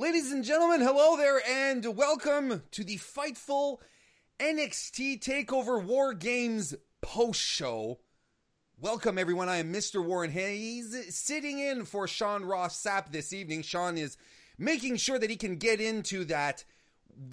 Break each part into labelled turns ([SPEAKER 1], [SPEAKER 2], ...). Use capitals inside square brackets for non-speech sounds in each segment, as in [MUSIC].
[SPEAKER 1] Ladies and gentlemen, hello there, and welcome to the Fightful NXT Takeover War Games post show. Welcome, everyone. I am Mr. Warren Hayes, sitting in for Sean Ross Sapp this evening. Sean is making sure that he can get into that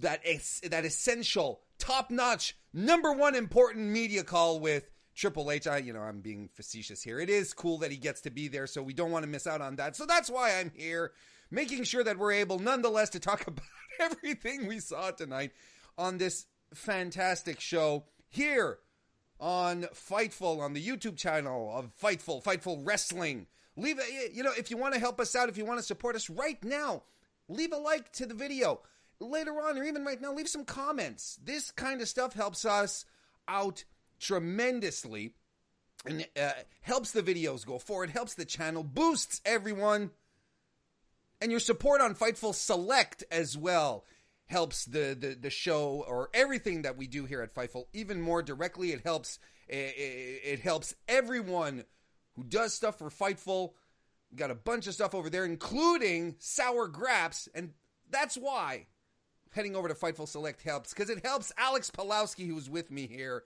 [SPEAKER 1] that that essential, top notch, number one important media call with Triple H. I, you know, I'm being facetious here. It is cool that he gets to be there, so we don't want to miss out on that. So that's why I'm here making sure that we're able, nonetheless, to talk [LAUGHS] about everything we saw tonight on this fantastic show here on Fightful on the YouTube channel of Fightful, Fightful Wrestling. Leave a, you know, if you want to help us out, if you want to support us right now, leave a like to the video. Later on, or even right now, leave some comments. This kind of stuff helps us out tremendously and uh, helps the videos go forward, helps the channel, boosts everyone and your support on Fightful Select as well helps the, the the show or everything that we do here at Fightful even more directly. It helps it, it helps everyone who does stuff for Fightful. We got a bunch of stuff over there, including Sour Graps, and that's why heading over to Fightful Select helps because it helps Alex Pulowski, who's with me here,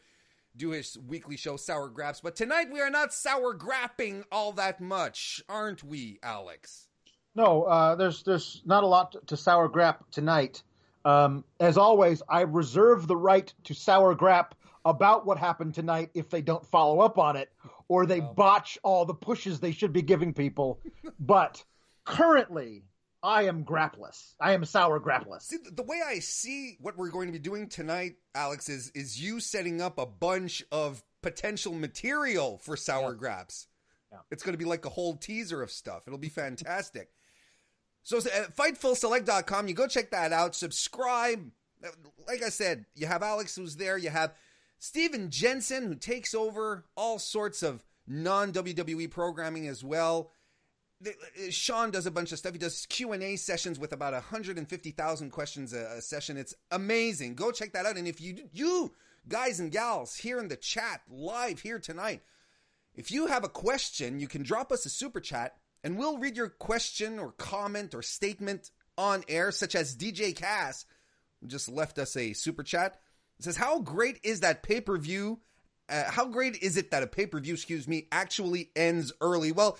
[SPEAKER 1] do his weekly show Sour Graps. But tonight we are not sour grapping all that much, aren't we, Alex?
[SPEAKER 2] No, uh, there's there's not a lot to sour grap tonight. Um, as always, I reserve the right to sour grap about what happened tonight if they don't follow up on it or they oh. botch all the pushes they should be giving people. [LAUGHS] but currently, I am grapless. I am sour grapless.
[SPEAKER 1] See, the way I see what we're going to be doing tonight, Alex, is is you setting up a bunch of potential material for sour yeah. graps. Yeah. It's going to be like a whole teaser of stuff. It'll be [LAUGHS] fantastic. So at uh, FightfulSelect.com, you go check that out. Subscribe. Like I said, you have Alex who's there. You have Steven Jensen who takes over all sorts of non WWE programming as well. Uh, Sean does a bunch of stuff. He does Q and A sessions with about 150,000 questions a, a, session. It's amazing. Go check that out. And if you you guys and gals here in the chat live here tonight, if you have a question, you can drop us a super chat and we'll read your question or comment or statement on air, such as DJ Cass, just left us a super chat. It says, How great is that pay per view? Uh, how great is it that a pay per view, excuse me, actually ends early? Well,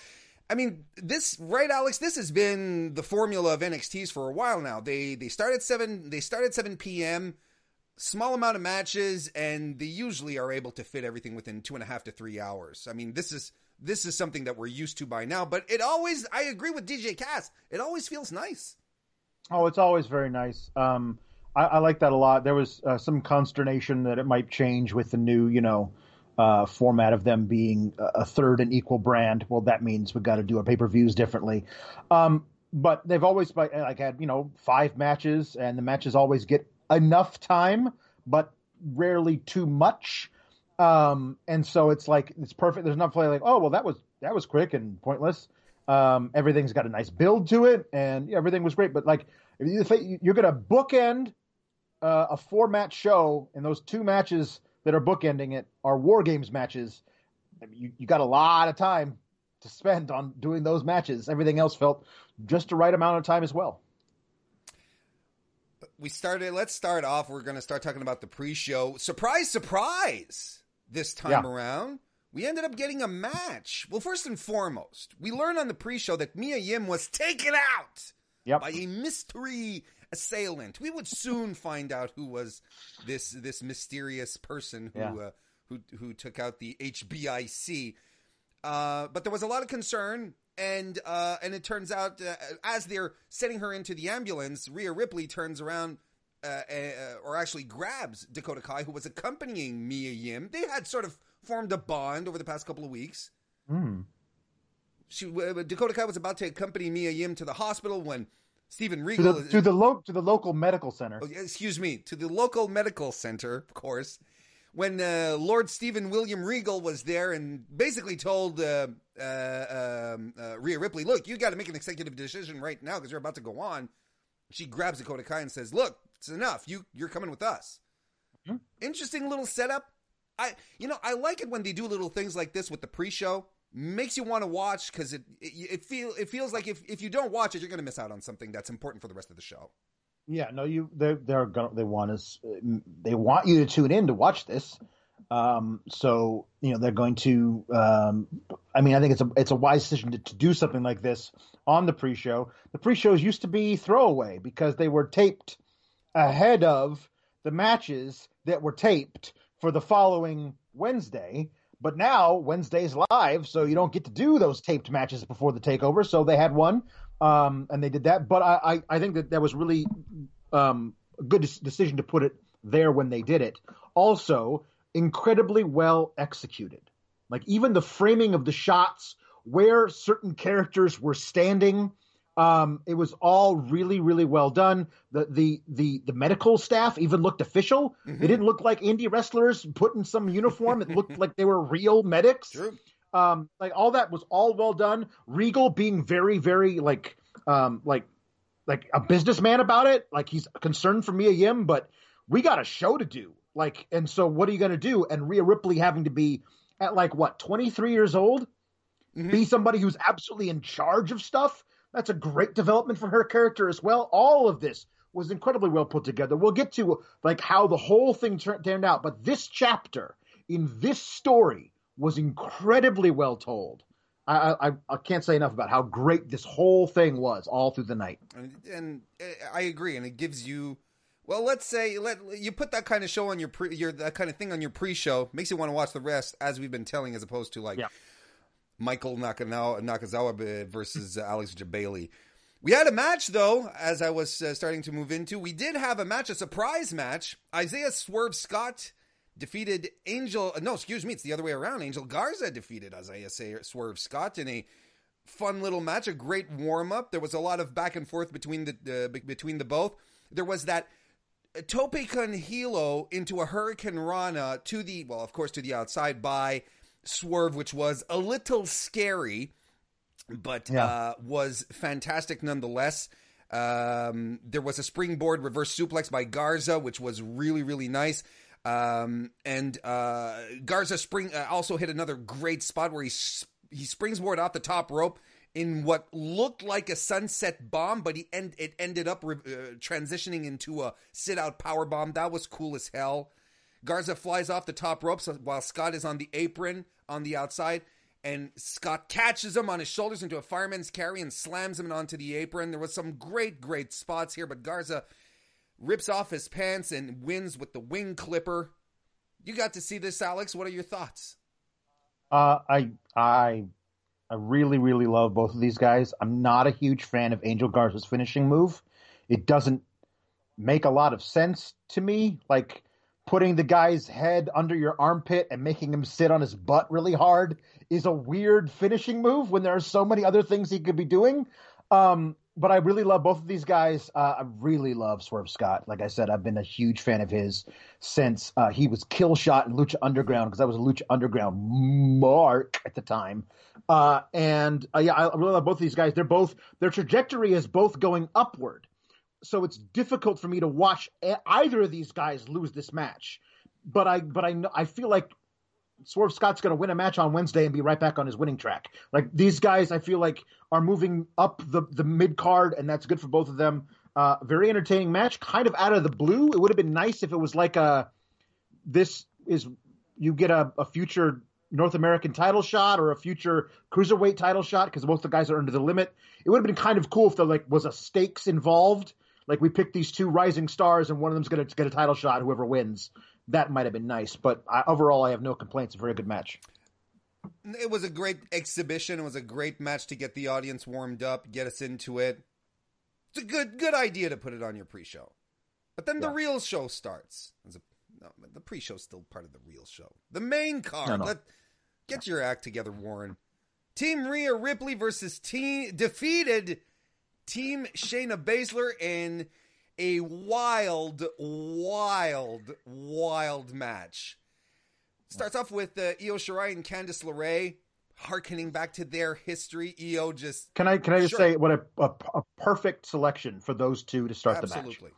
[SPEAKER 1] I mean, this right, Alex. This has been the formula of NXT's for a while now. They they start at seven. They start at seven p.m. Small amount of matches, and they usually are able to fit everything within two and a half to three hours. I mean, this is this is something that we're used to by now. But it always, I agree with DJ Cass. It always feels nice.
[SPEAKER 2] Oh, it's always very nice. Um, I, I, like that a lot. There was uh, some consternation that it might change with the new, you know, uh, format of them being a third and equal brand. Well, that means we've got to do our pay per views differently. Um, but they've always like had you know five matches, and the matches always get enough time, but rarely too much. Um, and so it's like it's perfect. There's enough play like, oh well, that was that was quick and pointless. Um, everything's got a nice build to it, and everything was great. But like, you're going to bookend uh, a four match show, and those two matches that are bookending it are War Games matches. You, you got a lot of time to spend on doing those matches. Everything else felt just the right amount of time as well.
[SPEAKER 1] We started. Let's start off. We're going to start talking about the pre-show. Surprise, surprise! This time yeah. around. we ended up getting a match. Well, first and foremost, we learned on the pre-show that Mia Yim was taken out
[SPEAKER 2] Yep.
[SPEAKER 1] by a mystery assailant. We would soon find out who was this this mysterious person who
[SPEAKER 2] Yeah.
[SPEAKER 1] uh, who who took out the HBIC. Uh, but there was a lot of concern, and uh, and it turns out uh, as they're setting her into the ambulance, Rhea Ripley turns around. Uh, uh, or actually grabs Dakota Kai, who was accompanying Mia Yim. They had sort of formed a bond over the past couple of weeks
[SPEAKER 2] Hmm.
[SPEAKER 1] she uh, Dakota Kai was about to accompany Mia Yim to the hospital when Stephen
[SPEAKER 2] To
[SPEAKER 1] Regal
[SPEAKER 2] the to the lo- to the local medical center.
[SPEAKER 1] oh, excuse me to the local medical center, of course. When uh, Lord Stephen William Regal was there and basically told uh, uh, um, uh, Rhea Ripley, "Look, you got to make an executive decision right now because you're about to go on." She grabs Dakota Kai and says, "Look, it's enough. You you're coming with us."
[SPEAKER 2] Hmm.
[SPEAKER 1] Interesting little setup. I you know I like it when they do little things like this with the pre-show. Makes you want to watch because it, it it feel it feels like if if you don't watch it, you're going to miss out on something that's important for the rest of the show.
[SPEAKER 2] Yeah, no, you they're they're gonna they want us they want you to tune in to watch this. Um, so you know they're going to. Um, I mean, I think it's a it's a wise decision to, to do something like this on the pre-show. The pre-shows used to be throwaway because they were taped ahead of the matches that were taped for the following Wednesday. But now Wednesday's live, so you don't get to do those taped matches before the takeover. So they had one, um, and they did that. But I, I, I think that that was really um, a good decision to put it there when they did it. Also, incredibly well executed. Like even the framing of the shots where certain characters were standing, um, it was all really, really well done. The the the the medical staff even looked official. They didn't look like indie wrestlers put in some uniform. It looked like they were real medics.
[SPEAKER 1] True.
[SPEAKER 2] Um, like all that was all well done. Regal being very, very like um like like a businessman about it. Like he's concerned for Mia Yim, but we got a show to do. Like, and so what are you going to do? And Rhea Ripley having to be at like what, 23 years old, be somebody who's absolutely in charge of stuff. That's a great development for her character as well. All of this was incredibly well put together. We'll get to like how the whole thing tur- turned out, but this chapter in this story was incredibly well told. I, I I can't say enough about how great this whole thing was all through the night.
[SPEAKER 1] and, and uh, I agree, and it gives you. Well, let's say let you put that kind of show on your pre, your that kind of thing on your pre-show makes you want to watch the rest, as we've been telling, as opposed to like
[SPEAKER 2] Yeah.
[SPEAKER 1] Michael Nakazawa, versus uh, Alex Jebailey. We had a match though, as I was uh, starting to move into. We did have a match, a surprise match. Isaiah Swerve Scott defeated Angel. No, excuse me, it's the other way around. Angel Garza defeated Isaiah Swerve Scott in a fun little match, a great warm up. There was a lot of back and forth between the uh, be- between the both. There was that Tope con Hilo into a Hurricane Rana to the well, of course, to the outside by Swerve, which was a little scary, but
[SPEAKER 2] Yeah.
[SPEAKER 1] uh, was fantastic nonetheless. Um, there was a springboard reverse suplex by Garza, which was really really nice. Um, and uh, Garza spring uh, also hit another great spot where he s- he springboard off the top rope in what looked like a sunset bomb, but he end, it ended up re- uh, transitioning into a sit out power bomb. That was cool as hell. Garza flies off the top ropes while Scott is on the apron on the outside, and Scott catches him on his shoulders into a fireman's carry and slams him onto the apron. There was some great, great spots here, but Garza rips off his pants and wins with the wing clipper. You got to see this, Alex. What are your thoughts?
[SPEAKER 2] Uh, I I I really really love both of these guys. I'm not a huge fan of Angel Garza's finishing move. It doesn't make a lot of sense to me. Like putting the guy's head under your armpit and making him sit on his butt really hard is a weird finishing move when there are so many other things he could be doing. Um, but I really love both of these guys. Uh, I really love Swerve Scott. Like I said, I've been a huge fan of his since uh, he was kill shot in Lucha Underground because I was a Lucha Underground mark at the time. Uh, and uh, yeah, I really love both of these guys. They're both their trajectory is both going upward, so it's difficult for me to watch either of these guys lose this match. But I but I I feel like Swerve Scott's going to win a match on Wednesday and be right back on his winning track. Like these guys, I feel like are moving up the the mid card, and that's good for both of them. Uh, very entertaining match, kind of out of the blue. It would have been nice if it was like a this is you get a, a future North American title shot or a future cruiserweight title shot because most of the guys are under the limit. It would have been kind of cool if there like was a stakes involved. Like we picked these two rising stars and one of them's going to get a title shot. Whoever wins, that might have been nice. But I, overall, I have no complaints. A very good match.
[SPEAKER 1] It was a great exhibition. It was a great match to get the audience warmed up, get us into it. It's a good good idea to put it on your pre-show. But then yeah. the real show starts. No, the pre-show's still part of the real show. The main card. No, no. Let, get your act together, Warren. Team Rhea Ripley versus team defeated Team Shayna Baszler in a wild, wild, wild match. Starts off with uh, Io Shirai and Candice LeRae, harkening back to their history. Io just
[SPEAKER 2] can I can I just sure. say what a, a, a, perfect selection for those two to start Absolutely. the match.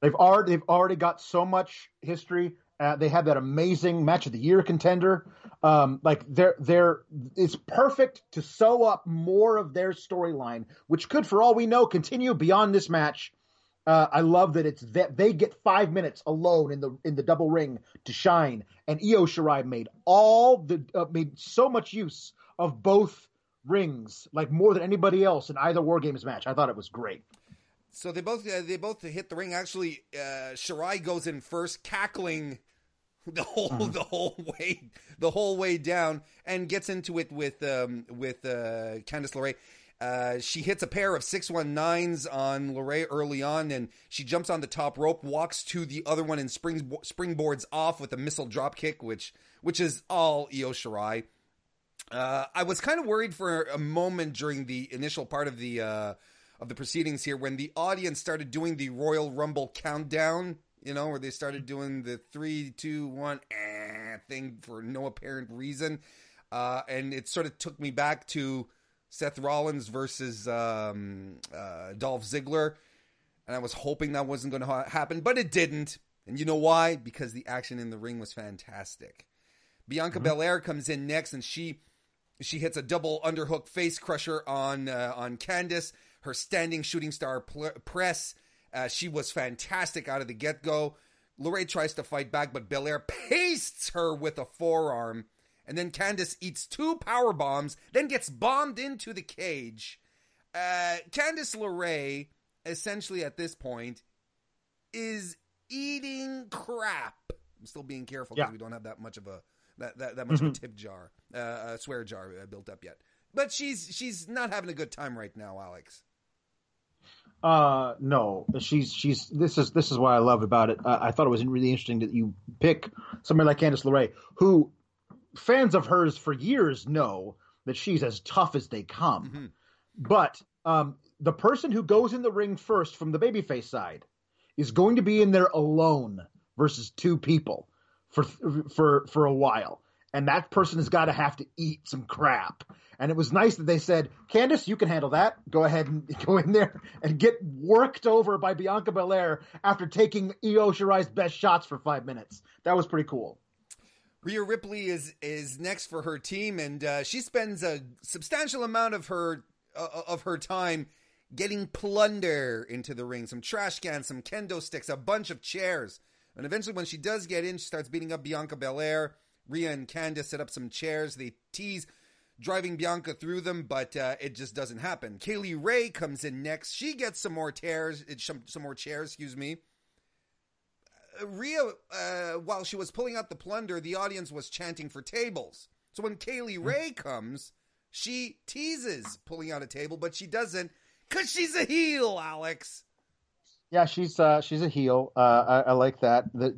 [SPEAKER 2] They've already they've already got so much history. Uh, they had that amazing match of the year contender. Um, like they're they're it's perfect to sew up more of their storyline, which could, for all we know, continue beyond this match. Uh, I love that it's that they get five minutes alone in the in the double ring to shine, and Io Shirai made all the uh, made so much use of both rings, like more than anybody else in either War Games match. I thought it was great.
[SPEAKER 1] So they both uh, they both hit the ring. Actually, uh, Shirai goes in first, cackling [LAUGHS] the whole mm. the whole way the whole way down, and gets into it with um, with uh, Candice LeRae. Uh, she hits a pair of 619s on LeRae early on, and she jumps on the top rope, walks to the other one, and springs springboards off with a missile drop kick, which which is all Io Shirai. Uh, I was kind of worried for a moment during the initial part of the uh, of the proceedings here when the audience started doing the Royal Rumble countdown, you know, where they started doing the three, two, one eh, thing for no apparent reason. Uh, and it sort of took me back to Seth Rollins versus um, uh, Dolph Ziggler. And I was hoping that wasn't going to ha- happen, but it didn't. And you know why? Because the action in the ring was fantastic. Bianca mm-hmm. Belair comes in next, and she she hits a double underhook face crusher on uh, on Candice her standing shooting star pl- press. Uh, she was fantastic out of the get go. LeRae tries to fight back, but Belair pastes her with a forearm. And then Candice eats two power bombs, then gets bombed into the cage. Uh, Candice LeRae, essentially at this point, is eating crap. I'm still being careful because yeah. we don't have that much of a that that, that much mm-hmm. of a tip jar, uh, a swear jar uh, built up yet. But she's she's not having a good time right now, Alex.
[SPEAKER 2] Uh, no, she's she's this is this is what I love about it. Uh, I thought it was really interesting that you pick somebody like Candice LeRae, who fans of hers for years know that she's as tough as they come. Mm-hmm. But um, the person who goes in the ring first from the babyface side is going to be in there alone versus two people for for for a while and that person has got to have to eat some crap. And it was nice that they said, Candice, you can handle that. Go ahead and [LAUGHS] go in there and get worked over by Bianca Belair after taking Io Shirai's best shots for five minutes. That was pretty cool.
[SPEAKER 1] Rhea Ripley is is next for her team, and uh, she spends a substantial amount of her uh, of her time getting plunder into the ring, some trash cans, some kendo sticks, a bunch of chairs, and eventually, when she does get in, she starts beating up Bianca Belair. Rhea and Candice set up some chairs. They tease driving Bianca through them, but uh, it just doesn't happen. Kay Lee Ray comes in next. She gets some more tears, some, some more chairs, excuse me. Uh, Rhea, uh, while she was pulling out the plunder, the audience was chanting for tables. So when Kaylee hmm. Ray comes, she teases pulling out a table, but she doesn't because she's a heel, Alex.
[SPEAKER 2] Yeah, she's uh, she's a heel. Uh, I, I, like that. The,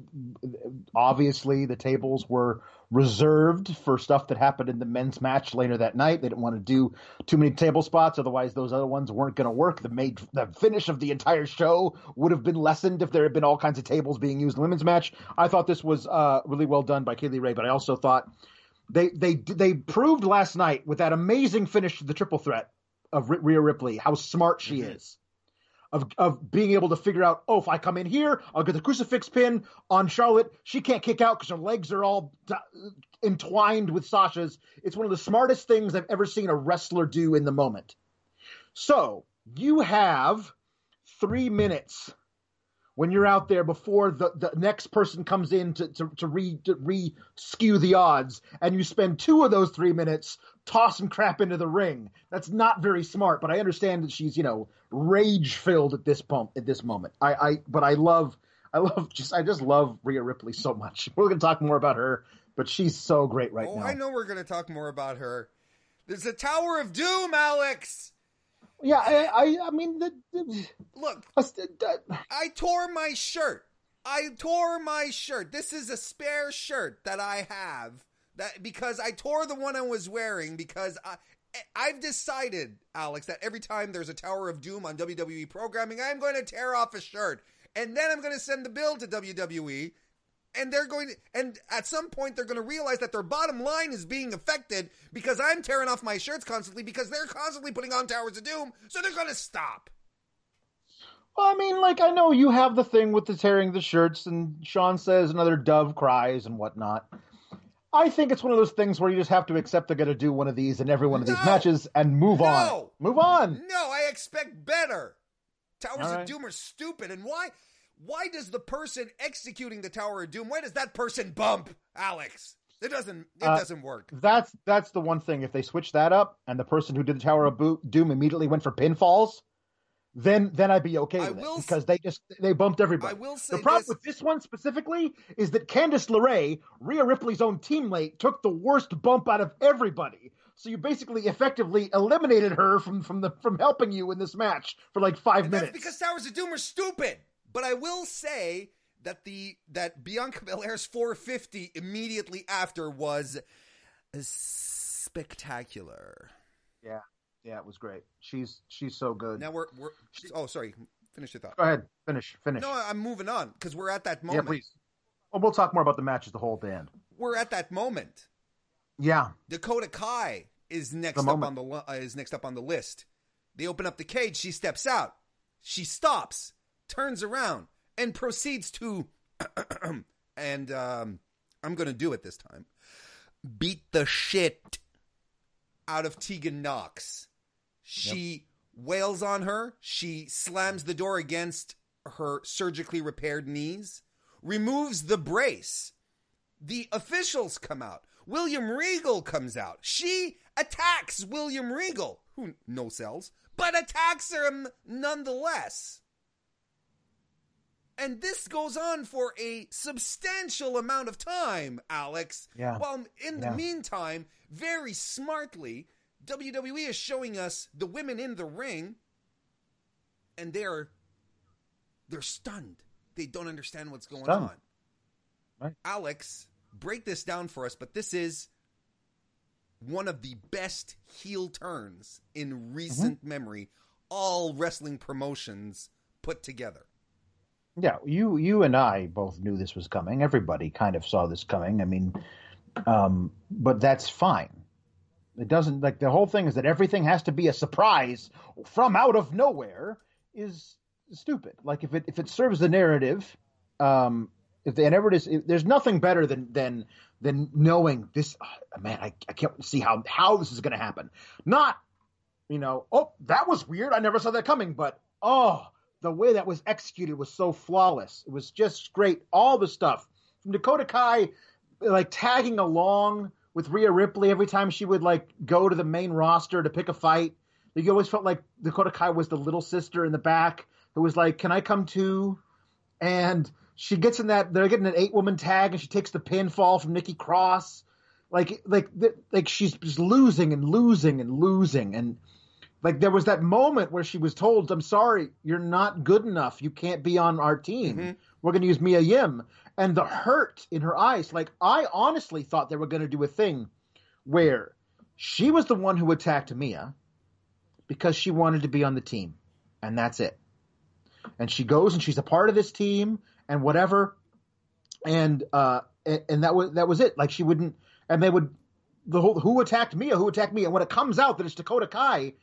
[SPEAKER 2] obviously, the tables were reserved for stuff that happened in the men's match later that night. They didn't want to do too many table spots, otherwise those other ones weren't going to work. The made the finish of the entire show would have been lessened if there had been all kinds of tables being used in the women's match. I thought this was uh, really well done by Kay Lee Ray, but I also thought they they they proved last night with that amazing finish to the triple threat of Rhea Ripley how smart she mm-hmm. is of of being able to figure out, oh, if I come in here, I'll get the crucifix pin on Charlotte. She can't kick out because her legs are all entwined with Sasha's. It's one of the smartest things I've ever seen a wrestler do in the moment. So you have three minutes when you're out there before the, the next person comes in to, to, to re to re skew the odds, and you spend two of those three minutes tossing crap into the ring. That's not very smart, but I understand that she's, you know, rage filled at this pump at this moment. I, I but I love I love just I just love Rhea Ripley so much. [LAUGHS] We're gonna talk more about her, but she's so great right
[SPEAKER 1] oh,
[SPEAKER 2] now.
[SPEAKER 1] I know we're gonna talk more about her. There's a Tower of Doom, Alex.
[SPEAKER 2] Yeah, I, I, I mean, the, the,
[SPEAKER 1] look, I tore my shirt. I tore my shirt. This is a spare shirt that I have that because I tore the one I was wearing because I. I've decided, Alex, that every time there's a Tower of Doom on WWE programming, I'm going to tear off a shirt. And then I'm going to send the bill to WWE and they're going to, and at some point they're going to realize that their bottom line is being affected because I'm tearing off my shirts constantly because they're constantly putting on Towers of Doom, so they're going to stop.
[SPEAKER 2] Well, I mean, like I know you have the thing with the tearing the shirts, and Sean says another dove cries and whatnot. I think it's one of those things where you just have to accept they're going to do one of these in every one of
[SPEAKER 1] no,
[SPEAKER 2] these matches and move
[SPEAKER 1] no,
[SPEAKER 2] on. Move on.
[SPEAKER 1] No, I expect better. Towers
[SPEAKER 2] right.
[SPEAKER 1] of Doom are stupid, and why? why does the person executing the Tower of Doom, why does that person bump, Alex? It doesn't. It uh, doesn't work.
[SPEAKER 2] That's that's the one thing. If they switch that up, and the person who did the Tower of Doom immediately went for pinfalls, then then I'd be okay with it because they just they bumped everybody.
[SPEAKER 1] I will say
[SPEAKER 2] the problem
[SPEAKER 1] this.
[SPEAKER 2] with this one specifically is that Candice LeRae, Rhea Ripley's own teammate, took the worst bump out of everybody. So you basically effectively eliminated her from from the from helping you in this match for like five
[SPEAKER 1] and
[SPEAKER 2] minutes.
[SPEAKER 1] because Towers of Doom are stupid. But I will say that the that Bianca Belair's 450 immediately after was spectacular.
[SPEAKER 2] Yeah, yeah, it was great. She's she's so good.
[SPEAKER 1] Now we're we're. Oh, sorry. Finish your thought.
[SPEAKER 2] Go ahead. Finish. Finish.
[SPEAKER 1] No, I'm moving on because we're at that moment.
[SPEAKER 2] Yeah, please. Well, we'll talk more about the match as the whole band.
[SPEAKER 1] We're at that moment.
[SPEAKER 2] Yeah.
[SPEAKER 1] Dakota Kai is next up on the uh, is next up on the list. They open up the cage. She steps out. She stops turns around and proceeds to, [CLEARS THROAT] and um, I'm going to do it this time, beat the shit out of Tegan Nox. She yep. wails on her. She slams the door against her surgically repaired knees, removes the brace. The officials come out. William Regal comes out. She attacks William Regal, who no sells, but attacks him nonetheless. And this goes on for a substantial amount of time, Alex.
[SPEAKER 2] Yeah.
[SPEAKER 1] While in the meantime, very smartly, WWE is showing us the women in the ring, and they're they're stunned. They don't understand what's going on.
[SPEAKER 2] Right.
[SPEAKER 1] Alex, break this down for us, but this is one of the best heel turns in recent mm-hmm. memory, all wrestling promotions put together.
[SPEAKER 2] Yeah, you you and I both knew this was coming. Everybody kind of saw this coming. I mean, um, but that's fine. It doesn't like the whole thing is that everything has to be a surprise from out of nowhere is stupid. Like if it if it serves the narrative, um, if they, and is, if, there's nothing better than than than knowing this. Oh, man, I, I can't see how how this is going to happen. Not, you know, oh that was weird. I never saw that coming. But oh, the way that was executed was so flawless. It was just great. All the stuff from Dakota Kai, like tagging along with Rhea Ripley every time she would like go to the main roster to pick a fight. You always felt like Dakota Kai was the little sister in the back who was like, "Can I come too?" And she gets in that they're getting an eight woman tag, and she takes the pinfall from Nikki Cross. Like, like, like she's just losing and losing and losing, and like there was that moment where she was told, "I'm sorry, you're not good enough. You can't be on our team. Mm-hmm. We're going to use Mia Yim." And the hurt in her eyes, like I honestly thought they were going to do a thing where she was the one who attacked Mia because she wanted to be on the team, and that's it. And she goes and she's a part of this team and whatever, and uh, and that was that was it. Like she wouldn't, and they would the whole who attacked Mia, who attacked Mia, and when it comes out that it's Dakota Kai,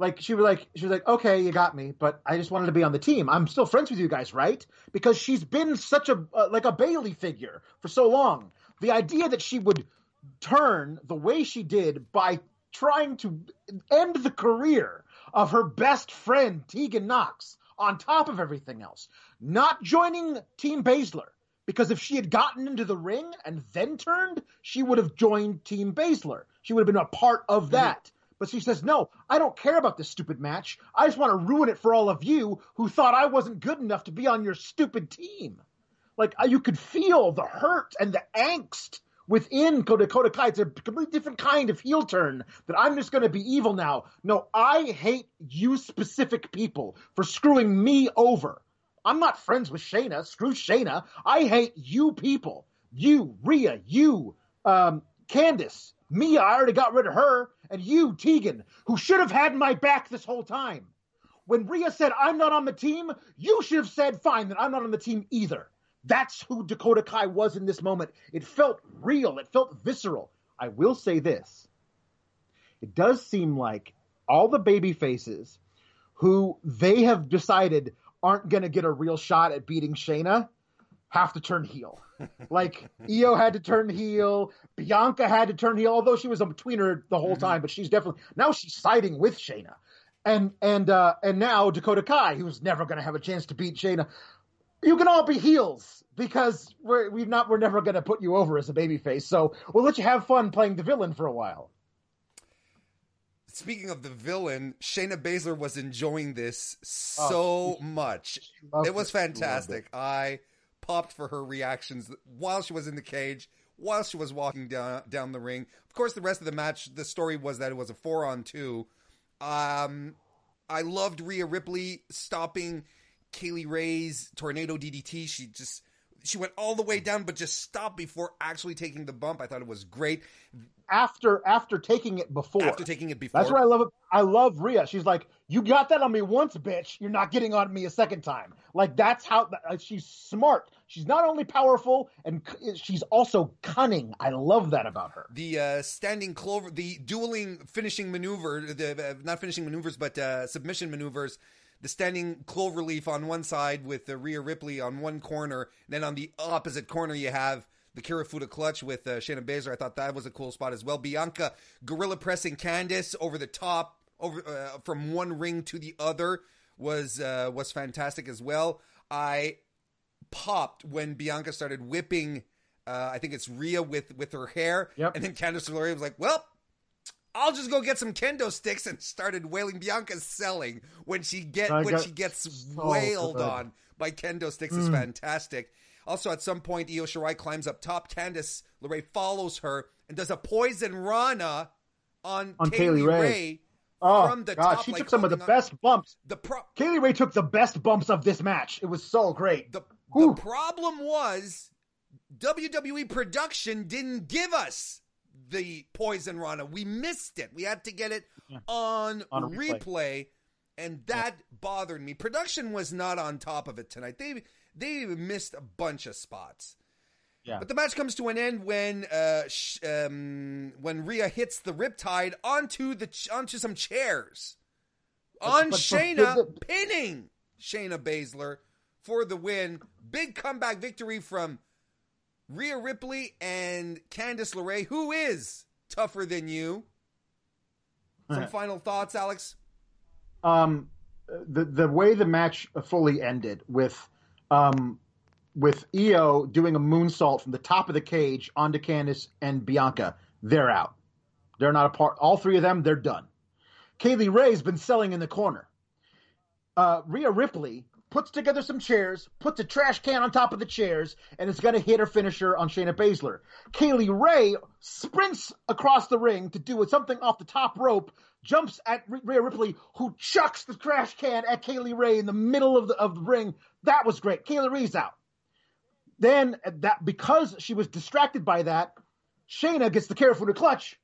[SPEAKER 2] like she was like she was like okay you got me but i just wanted to be on the team i'm still friends with you guys right because she's been such a uh, like a Bayley figure for so long the idea that she would turn the way she did by trying to end the career of her best friend tegan nox on top of everything else. Not joining Team Baszler. Because if she had gotten into the ring and then turned, she would have joined Team Baszler. She would have been a part of that. Mm-hmm. But she says, no, I don't care about this stupid match. I just want to ruin it for all of you who thought I wasn't good enough to be on your stupid team. Like, you could feel the hurt and the angst within Dakota Kai. It's a completely different kind of heel turn that I'm just going to be evil now. No, I hate you specific people for screwing me over. I'm not friends with Shayna. Screw Shayna. I hate you people. You, Rhea, you, um, Candice, Mia, I already got rid of her, and you, Tegan, who should have had my back this whole time. When Rhea said, I'm not on the team, you should have said, fine, then I'm not on the team either. That's who Dakota Kai was in this moment. It felt real, it felt visceral. I will say this it does seem like all the baby faces who they have decided aren't going to get a real shot at beating Shayna have to turn heel. like Io had to turn heel, Bianca had to turn heel, although she was a tweener the whole mm-hmm. time, but she's definitely now she's siding with Shayna. And and uh and now Dakota Kai, who's never gonna have a chance to beat Shayna. You can all be heels because we're we not we're never gonna put you over as a babyface. So we'll let you have fun playing the villain for a while.
[SPEAKER 1] Speaking of the villain, Shayna Baszler was enjoying this so oh, much. It was fantastic. It. I popped for her reactions while she was in the cage, while she was walking down down the ring. Of course, the rest of the match, the story was that it was a four on two. Um, I loved Rhea Ripley stopping Kay Lee Ray's tornado DDT. She just she went all the way down, but just stopped before actually taking the bump. I thought it was great
[SPEAKER 2] after after taking it before.
[SPEAKER 1] After taking it before.
[SPEAKER 2] That's what I love. I love Rhea. She's like, "You got that on me once, bitch. You're not getting on me a second time." Like that's how uh, she's smart. She's not only powerful and she's also cunning. I love that about her.
[SPEAKER 1] The uh, standing clover, the dueling finishing maneuver, the uh, not finishing maneuvers, but uh, submission maneuvers. The standing clover leaf on one side with the Rhea Ripley on one corner, then on the opposite corner you have the Kirifuda clutch with uh, Shayna Baszler. I thought that was a cool spot as well. Bianca gorilla pressing Candice over the top, over uh, from one ring to the other was uh, was fantastic as well. I popped when Bianca started whipping. Uh, I think it's Rhea with with her hair,
[SPEAKER 2] yep.
[SPEAKER 1] and then Candice LeRae was like, "Well, I'll just go get some kendo sticks and started wailing. Bianca's selling when she get I when she gets so wailed good. on by kendo sticks mm. is fantastic. Also, at some point, Io Shirai climbs up top. Candice LeRae follows her and does a poison Rana on, on Kay Lee Ray. Ray
[SPEAKER 2] oh, from the God, top. She like took some of the on... best bumps. The pro- Kay Lee Ray took the best bumps of this match. It was so great.
[SPEAKER 1] The, the problem was WWE production didn't give us the poison Rana. We missed it. We had to get it yeah. on, on replay. replay. and that yeah. bothered me. Production was not on top of it tonight. They they missed a bunch of spots. Yeah. But the match comes to an end when uh, sh- um, when Rhea hits the Riptide onto the ch- onto some chairs on but, but, Shayna, but, pinning Shayna Baszler for the win. Big comeback victory from Rhea Ripley and Candice LeRae, who is tougher than you. Some [LAUGHS] final thoughts, Alex.
[SPEAKER 2] Um, the the way the match fully ended with um, with Io doing a moonsault from the top of the cage onto Candice and Bianca. They're out. They're not a part. All three of them, they're done. Kay Lee Ray's been selling in the corner. Uh, Rhea Ripley puts together some chairs, puts a trash can on top of the chairs, and is going to hit her finisher on Shayna Baszler. Kay Lee Ray sprints across the ring to do something off the top rope, jumps at Rhea Ripley, who chucks the trash can at Kay Lee Ray in the middle of the, of the ring. That was great. Kay Lee Ray's out. Then that because she was distracted by that, Shayna gets the Kirifuda clutch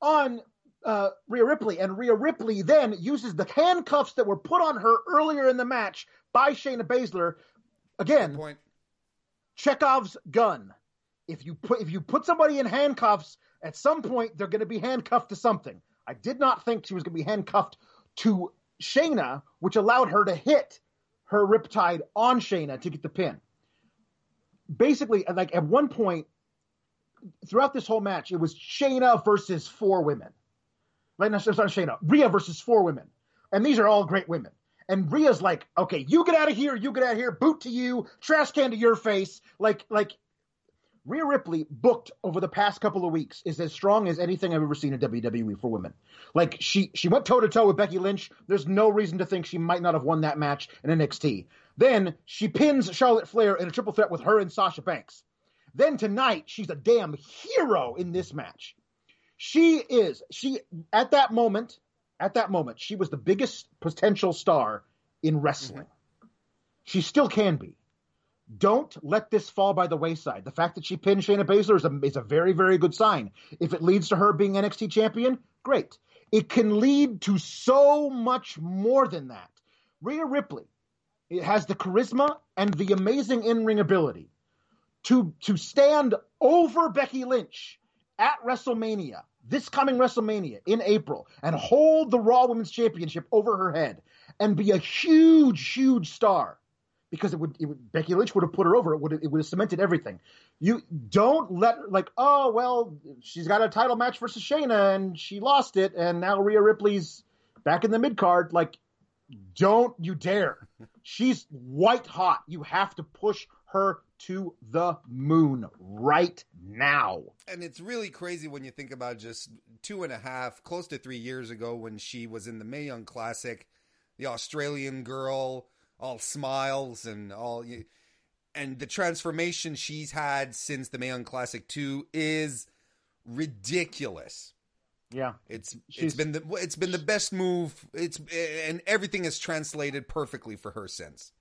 [SPEAKER 2] on uh, Rhea Ripley, and Rhea Ripley then uses the handcuffs that were put on her earlier in the match by Shayna Baszler. Again. Chekhov's gun. If you put if you put somebody in handcuffs, at some point they're going to be handcuffed to something. I did not think she was going to be handcuffed to Shayna, which allowed her to hit her Riptide on Shayna to get the pin. Basically, like at one point throughout this whole match, it was Shayna versus four women. Like, no, sorry, Shayna, Rhea versus four women, and these are all great women. And Rhea's like, okay, you get out of here, you get out of here, boot to you, trash can to your face. Like, like Rhea Ripley booked over the past couple of weeks is as strong as anything I've ever seen in WWE for women. Like she she went toe to toe with Becky Lynch. There's no reason to think she might not have won that match in NXT. Then she pins Charlotte Flair in a triple threat with her and Sasha Banks. Then tonight she's a damn hero in this match. She is she at that moment at that moment she was the biggest potential star in wrestling. Mm-hmm. She still can be don't let this fall by the wayside. The fact that she pinned Shayna Baszler is a, is a very, very good sign. If it leads to her being NXT champion, great. It can lead to so much more than that. Rhea Ripley it has the charisma and the amazing in-ring ability to to stand over Becky Lynch at WrestleMania, this coming WrestleMania in April, and hold the Raw Women's Championship over her head and be a huge, huge star because it would, it would, Becky Lynch would have put her over. It would have, it would have cemented everything. You don't let like oh well she's got a title match versus Shayna and she lost it and now Rhea Ripley's back in the mid card. Like don't you dare! [LAUGHS] She's white hot. You have to push her to the moon right now.
[SPEAKER 1] And it's really crazy when you think about just two and a half, close to three years ago when she was in the Mae Young Classic, the Australian girl all smiles and all and the transformation she's had since the Mae Young Classic 2 is ridiculous.
[SPEAKER 2] Yeah.
[SPEAKER 1] It's she's, it's been the it's been the best move. It's and everything is translated perfectly for her since.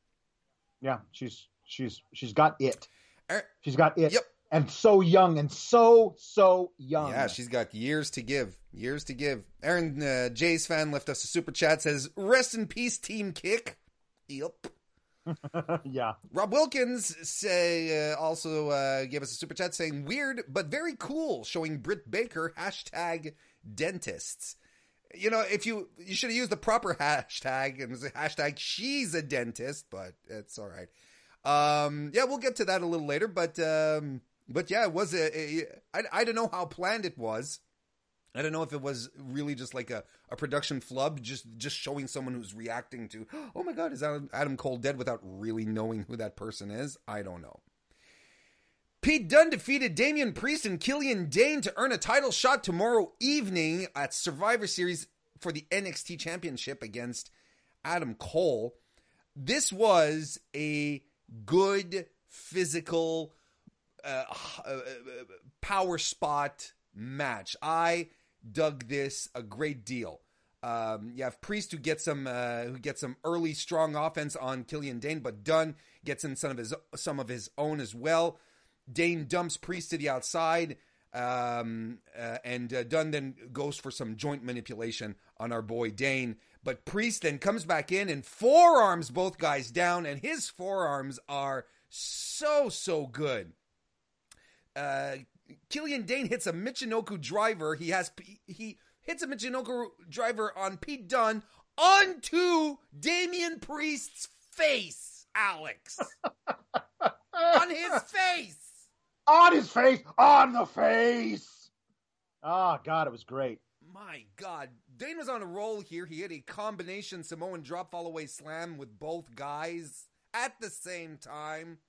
[SPEAKER 2] Yeah, she's she's she's got it. Er, she's got it. Yep. And so young and so so young.
[SPEAKER 1] Yeah, she's got years to give. Years to give. Aaron uh, Jay's fan left us a super chat says, "Rest in peace, Team Kick." Yep. [LAUGHS]
[SPEAKER 2] yeah.
[SPEAKER 1] Rob Wilkins say uh, also uh, gave us a super chat saying weird but very cool, showing Britt Baker hashtag dentists. You know, if you you should have used the proper [LAUGHS] hashtag and hashtag she's a dentist, but it's all right. Um, yeah, we'll get to that a little later, but um, but yeah, it was a, a I, I don't know how planned it was. I don't know if it was really just like a, a production flub, just just showing someone who's reacting to, [GASPS] oh my god, is Adam, Adam Cole dead without really knowing who that person is? I don't know. Pete Dunne defeated Damian Priest and Killian Dain to earn a title shot tomorrow evening at Survivor Series for the NXT Championship against Adam Cole. This was a good physical uh, uh, power spot match. I dug this a great deal. Um, you have Priest who gets some uh, who gets some early strong offense on Killian Dain, but Dunne gets in some of his some of his own as well. Dain dumps Priest to the outside, um, uh, and uh, Dunne then goes for some joint manipulation on our boy Dain. But Priest then comes back in and forearms both guys down, and his forearms are so so good. Uh, Killian Dain hits a Michinoku driver. He has he hits a Michinoku driver on Pete Dunne onto Damian Priest's face, Alex. [LAUGHS] on his face.
[SPEAKER 2] On his face. On the face. Oh God, it was great.
[SPEAKER 1] My God, Dain was on a roll here. He hit a combination Samoan drop fall away slam with both guys at the same time.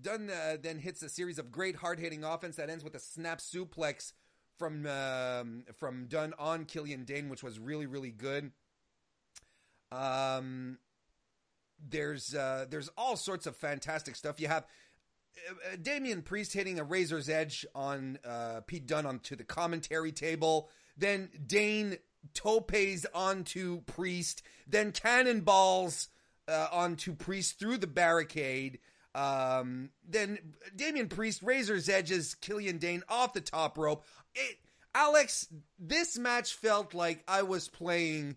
[SPEAKER 1] Dunne uh, then hits a series of great hard hitting offense that ends with a snap suplex from um, from Dunne on Killian Dain, which was really really good. Um, there's uh, there's all sorts of fantastic stuff. You have uh, Damian Priest hitting a razor's edge on uh, Pete Dunne onto the commentary table. Then Dain topes onto Priest. Then cannonballs uh, onto Priest through the barricade. Um, then Damian Priest, Razor's Edges, Killian Dain off the top rope. It, Alex, this match felt like I was playing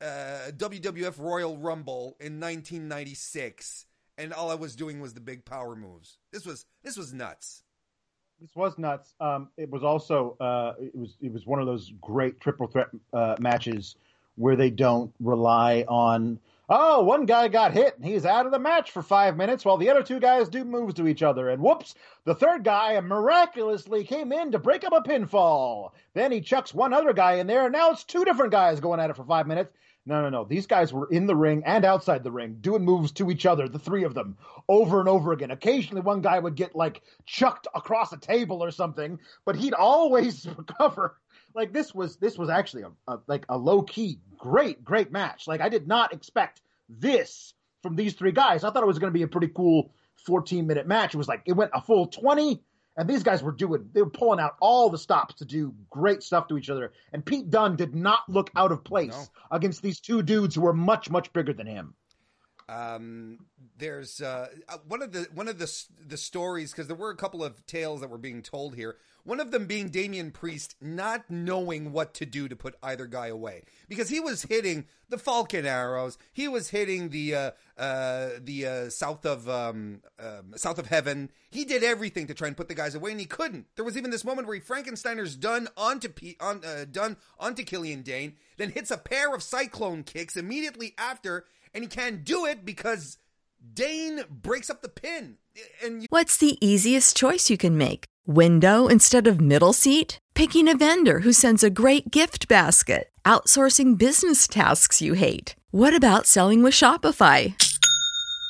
[SPEAKER 1] uh, WWF Royal Rumble in 1996, and all I was doing was the big power moves. This was this was nuts.
[SPEAKER 2] This was nuts. Um, it was also uh, it was it was one of those great triple threat uh, matches where they don't rely on Oh, one guy got hit and he's out of the match for five minutes while the other two guys do moves to each other. And whoops, the third guy miraculously came in to break up a pinfall. Then he chucks one other guy in there, and now it's two different guys going at it for five minutes. No, no, no. These guys were in the ring and outside the ring doing moves to each other, the three of them, over and over again. Occasionally, one guy would get like chucked across a table or something, but he'd always [LAUGHS] recover. Like this was this was actually a, a like a low key great great match. Like I did not expect this from these three guys. I thought it was going to be a pretty cool 14 minute match. It was like it went a full 20 and these guys were doing, they were pulling out all the stops to do great stuff to each other. And Pete Dunne did not look out of place no. against these two dudes who were much, much bigger than him.
[SPEAKER 1] Um, there's uh, uh one of the one of the the stories because there were a couple of tales that were being told here. One of them being Damian Priest not knowing what to do to put either guy away because he was hitting the Falcon arrows, he was hitting the uh, uh, the uh, south of um, um, south of heaven. He did everything to try and put the guys away, and he couldn't. There was even this moment where he Frankensteiner's done onto P- on uh, done onto Killian Dain, then hits a pair of cyclone kicks immediately after, and he can't do it because Dain breaks up the pin. And
[SPEAKER 3] you- what's the easiest choice you can make? Window instead of middle seat? Picking a vendor who sends a great gift basket? Outsourcing business tasks you hate? What about selling with Shopify?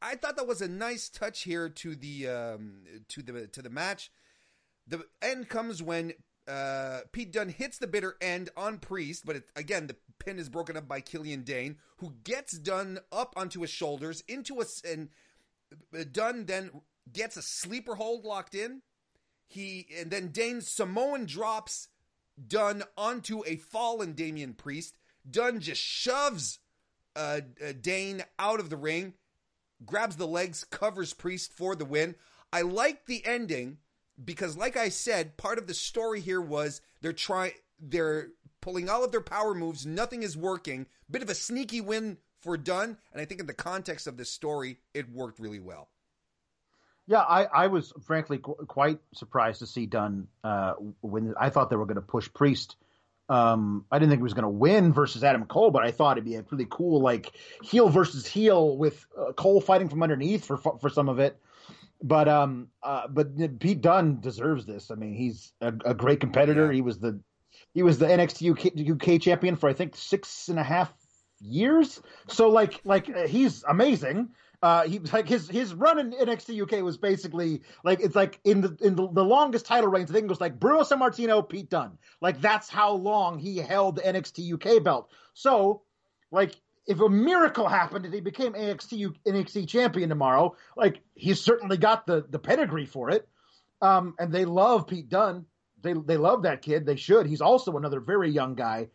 [SPEAKER 1] I thought that was a nice touch here to the um, to the to the match. The end comes when uh, Pete Dunne hits the bitter end on Priest, but it, again the pin is broken up by Killian Dain, who gets Dunne up onto his shoulders into a and uh, Dunne then gets a sleeper hold locked in. He and then Dain Samoan drops Dunne onto a fallen Damian Priest. Dunne just shoves uh, uh, Dain out of the ring grabs the legs, covers Priest for the win. I like the ending because, like I said, part of the story here was they're trying, they're pulling all of their power moves. Nothing is working. Bit of a sneaky win for Dunne, and I think in the context of this story, it worked really well.
[SPEAKER 2] Yeah, I, I was frankly qu- quite surprised to see Dunne uh, when I thought they were going to push Priest um, I didn't think he was going to win versus Adam Cole, but I thought it'd be a really cool like heel versus heel with uh, Cole fighting from underneath for for some of it. But um, uh, but Pete Dunne deserves this. I mean, he's a, a great competitor. Yeah. He was the he was the NXT UK, UK champion for I think six and a half years. So like like uh, he's amazing. Uh, he like his his run in NXT UK was basically like it's like in the in the, the longest title reigns. I think it was like Bruno Sammartino, Pete Dunne. Like that's how long he held the NXT UK belt. So, like if a miracle happened and he became NXT NXT champion tomorrow, like he's certainly got the the pedigree for it. Um, and they love Pete Dunne. They they love that kid. They should. He's also another very young guy.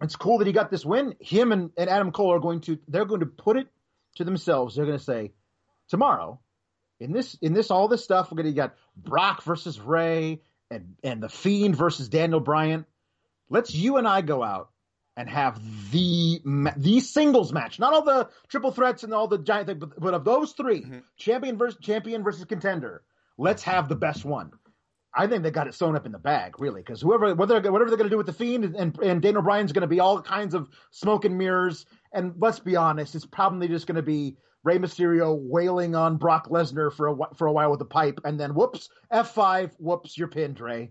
[SPEAKER 2] It's cool that he got this win. Him and, and Adam Cole are going to they're going to put it to themselves, they're going to say, tomorrow, in this, in this, all this stuff, we're going to get Brock versus Rey and, and the Fiend versus Daniel Bryan. Let's you and I go out and have the the singles match, not all the triple threats and all the giant thing, but, but of those 3 mm-hmm. champion versus champion versus contender. Let's have the best one. I think they got it sewn up in the bag, really, because whoever, whatever, whatever they're going to do with the Fiend and, and Daniel Bryan's going to be all kinds of smoke and mirrors. And let's be honest, it's probably just going to be Rey Mysterio wailing on Brock Lesnar for a for a while with a pipe, and then whoops, F five, whoops, you're pinned, Rey.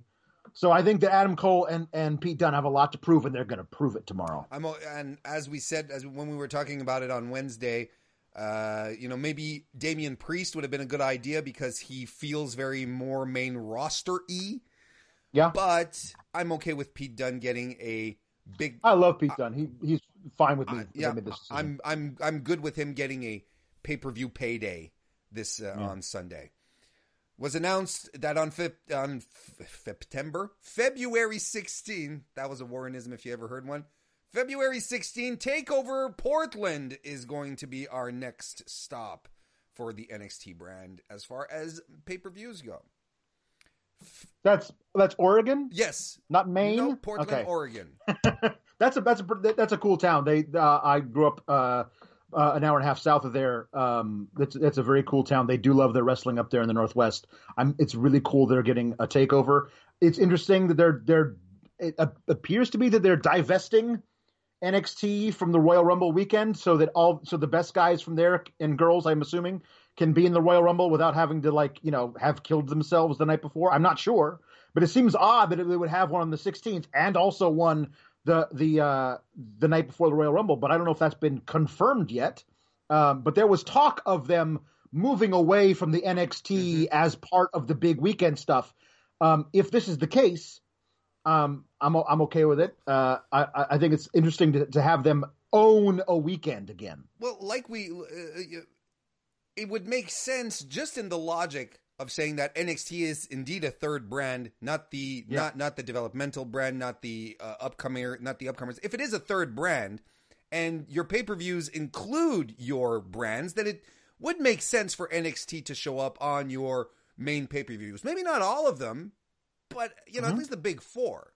[SPEAKER 2] So I think that Adam Cole and, and Pete Dunne have a lot to prove, and they're going to prove it tomorrow.
[SPEAKER 1] I'm, and as we said, as when we were talking about it on Wednesday, uh, you know, maybe Damian Priest would have been a good idea because he feels very more main roster e.
[SPEAKER 2] Yeah.
[SPEAKER 1] But I'm okay with Pete Dunne getting a big.
[SPEAKER 2] I love Pete Dunne. He he's fine with me. Uh,
[SPEAKER 1] yeah, I'm I'm I'm good with him getting a pay per view payday this uh, yeah. on Sunday. was announced that on Feb- on F- September February 16, that was a Warrenism if you ever heard one. February 16, Takeover Portland is going to be our next stop for the NXT brand as far as pay-per-views go.
[SPEAKER 2] That's that's Oregon,
[SPEAKER 1] Yes,
[SPEAKER 2] not Maine.
[SPEAKER 1] no, Portland,
[SPEAKER 2] okay.
[SPEAKER 1] Oregon. [LAUGHS]
[SPEAKER 2] that's a that's a that's a cool town. They uh, I grew up uh, uh, an hour and a half south of there. Um, that's that's a very cool town. They do love their wrestling up there in the northwest. I'm. It's really cool they're getting a takeover. It's interesting that they're they're. It appears to be that they're divesting NXT from the Royal Rumble weekend, so that all so the best guys from there and girls, I'm assuming, can be in the Royal Rumble without having to like you know have killed themselves the night before. I'm not sure, but it seems odd that they would have one on the 16th and also one the the uh, the night before the Royal Rumble. But I don't know if that's been confirmed yet. Um, but there was talk of them moving away from the NXT as part of the big weekend stuff. Um, if this is the case, um, I'm I'm okay with it. Uh, I I think it's interesting to, to have them own a weekend again.
[SPEAKER 1] Well, like we, uh, it would make sense just in the logic of saying that NXT is indeed a third brand, not the
[SPEAKER 2] Yeah.
[SPEAKER 1] not not the developmental brand, not the uh, upcomer, not the upcomers. If it is a third brand, and your pay per views include your brands, then it would make sense for NXT to show up on your main pay per views. Maybe not all of them, but you know at
[SPEAKER 2] Mhm.
[SPEAKER 1] least the big four.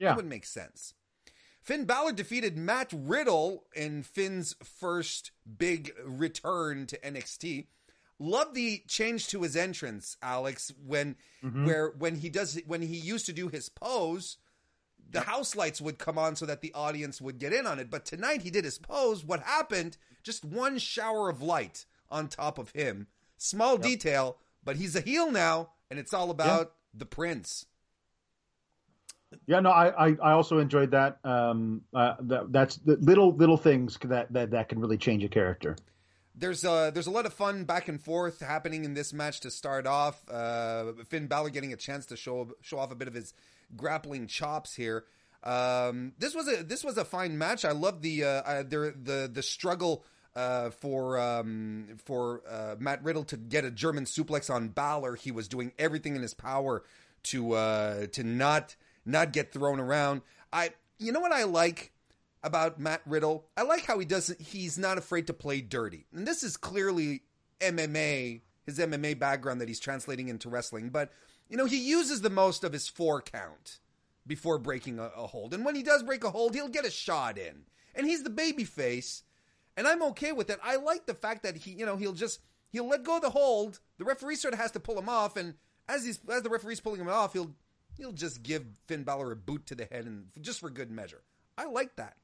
[SPEAKER 2] Yeah.
[SPEAKER 1] That would make sense. Finn Balor defeated Matt Riddle in Finn's first big return to NXT. Love the change to his entrance, Alex, when
[SPEAKER 2] Mhm.
[SPEAKER 1] where when he does when he used to do his pose, the house lights would come on so that the audience would get in on it. But tonight he did his pose. What happened? Just one shower of light on top of him. Small detail, but he's a heel now, and it's all about the prince.
[SPEAKER 2] Yeah, no, I, I, I also enjoyed that. Um, uh, that that's the little little things that, that that can really change a character.
[SPEAKER 1] There's uh there's a lot of fun back and forth happening in this match to start off. Uh, Finn Balor getting a chance to show show off a bit of his grappling chops here. Um, this was a this was a fine match. I love the uh, uh the the the struggle uh, for um, for uh, Matt Riddle to get a German suplex on Balor. He was doing everything in his power to uh, to not not get thrown around. I you know what I like about Matt Riddle. I like how he doesn't. He's not afraid to play dirty, and this is clearly MMA, his MMA background that he's translating into wrestling. But you know, he uses the most of his four count before breaking a, a hold, and when he does break a hold, he'll get a shot in, and he's the baby face, and I'm okay with it. I like the fact that he, you know, he'll just he'll let go of the hold. The referee sort of has to pull him off, and as he's as the referee's pulling him off, he'll he'll just give Finn Balor a boot to the head, and just for good measure. I like that.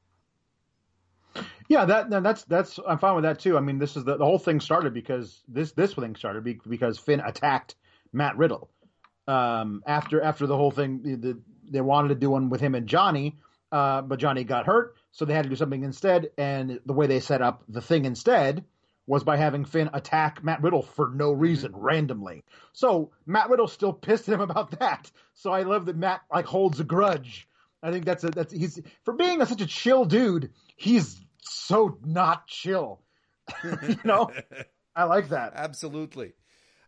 [SPEAKER 2] Yeah, that that's that's I'm fine with that too. I mean, this is the, the whole thing started because this this thing started because Finn attacked Matt Riddle. Um, after after the whole thing, the, the, they wanted to do one with him and Johnny, uh, but Johnny got hurt, so they had to do something instead. And the way they set up the thing instead was by having Finn attack Matt Riddle for no reason, randomly. So Matt Riddle still pissed at him [LAUGHS] about that. So I love that Matt like holds a grudge. I think that's a that's he's for being a, such a chill dude. He's so not chill. [LAUGHS] you know, [LAUGHS] I like that.
[SPEAKER 1] Absolutely.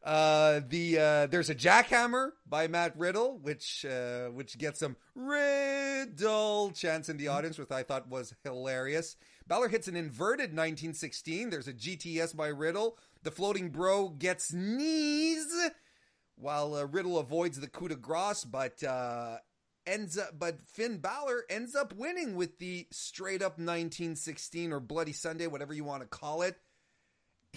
[SPEAKER 1] Uh, the uh, there's a jackhammer by Matt Riddle, which uh, which gets some Riddle chants in the audience, which I thought was hilarious. Balor hits an inverted 1916. There's a GTS by Riddle. The floating bro gets knees, while uh, Riddle avoids the coup de grace, but uh, ends up. But Finn Balor ends up winning with the straight up 1916 or Bloody Sunday, whatever you want to call it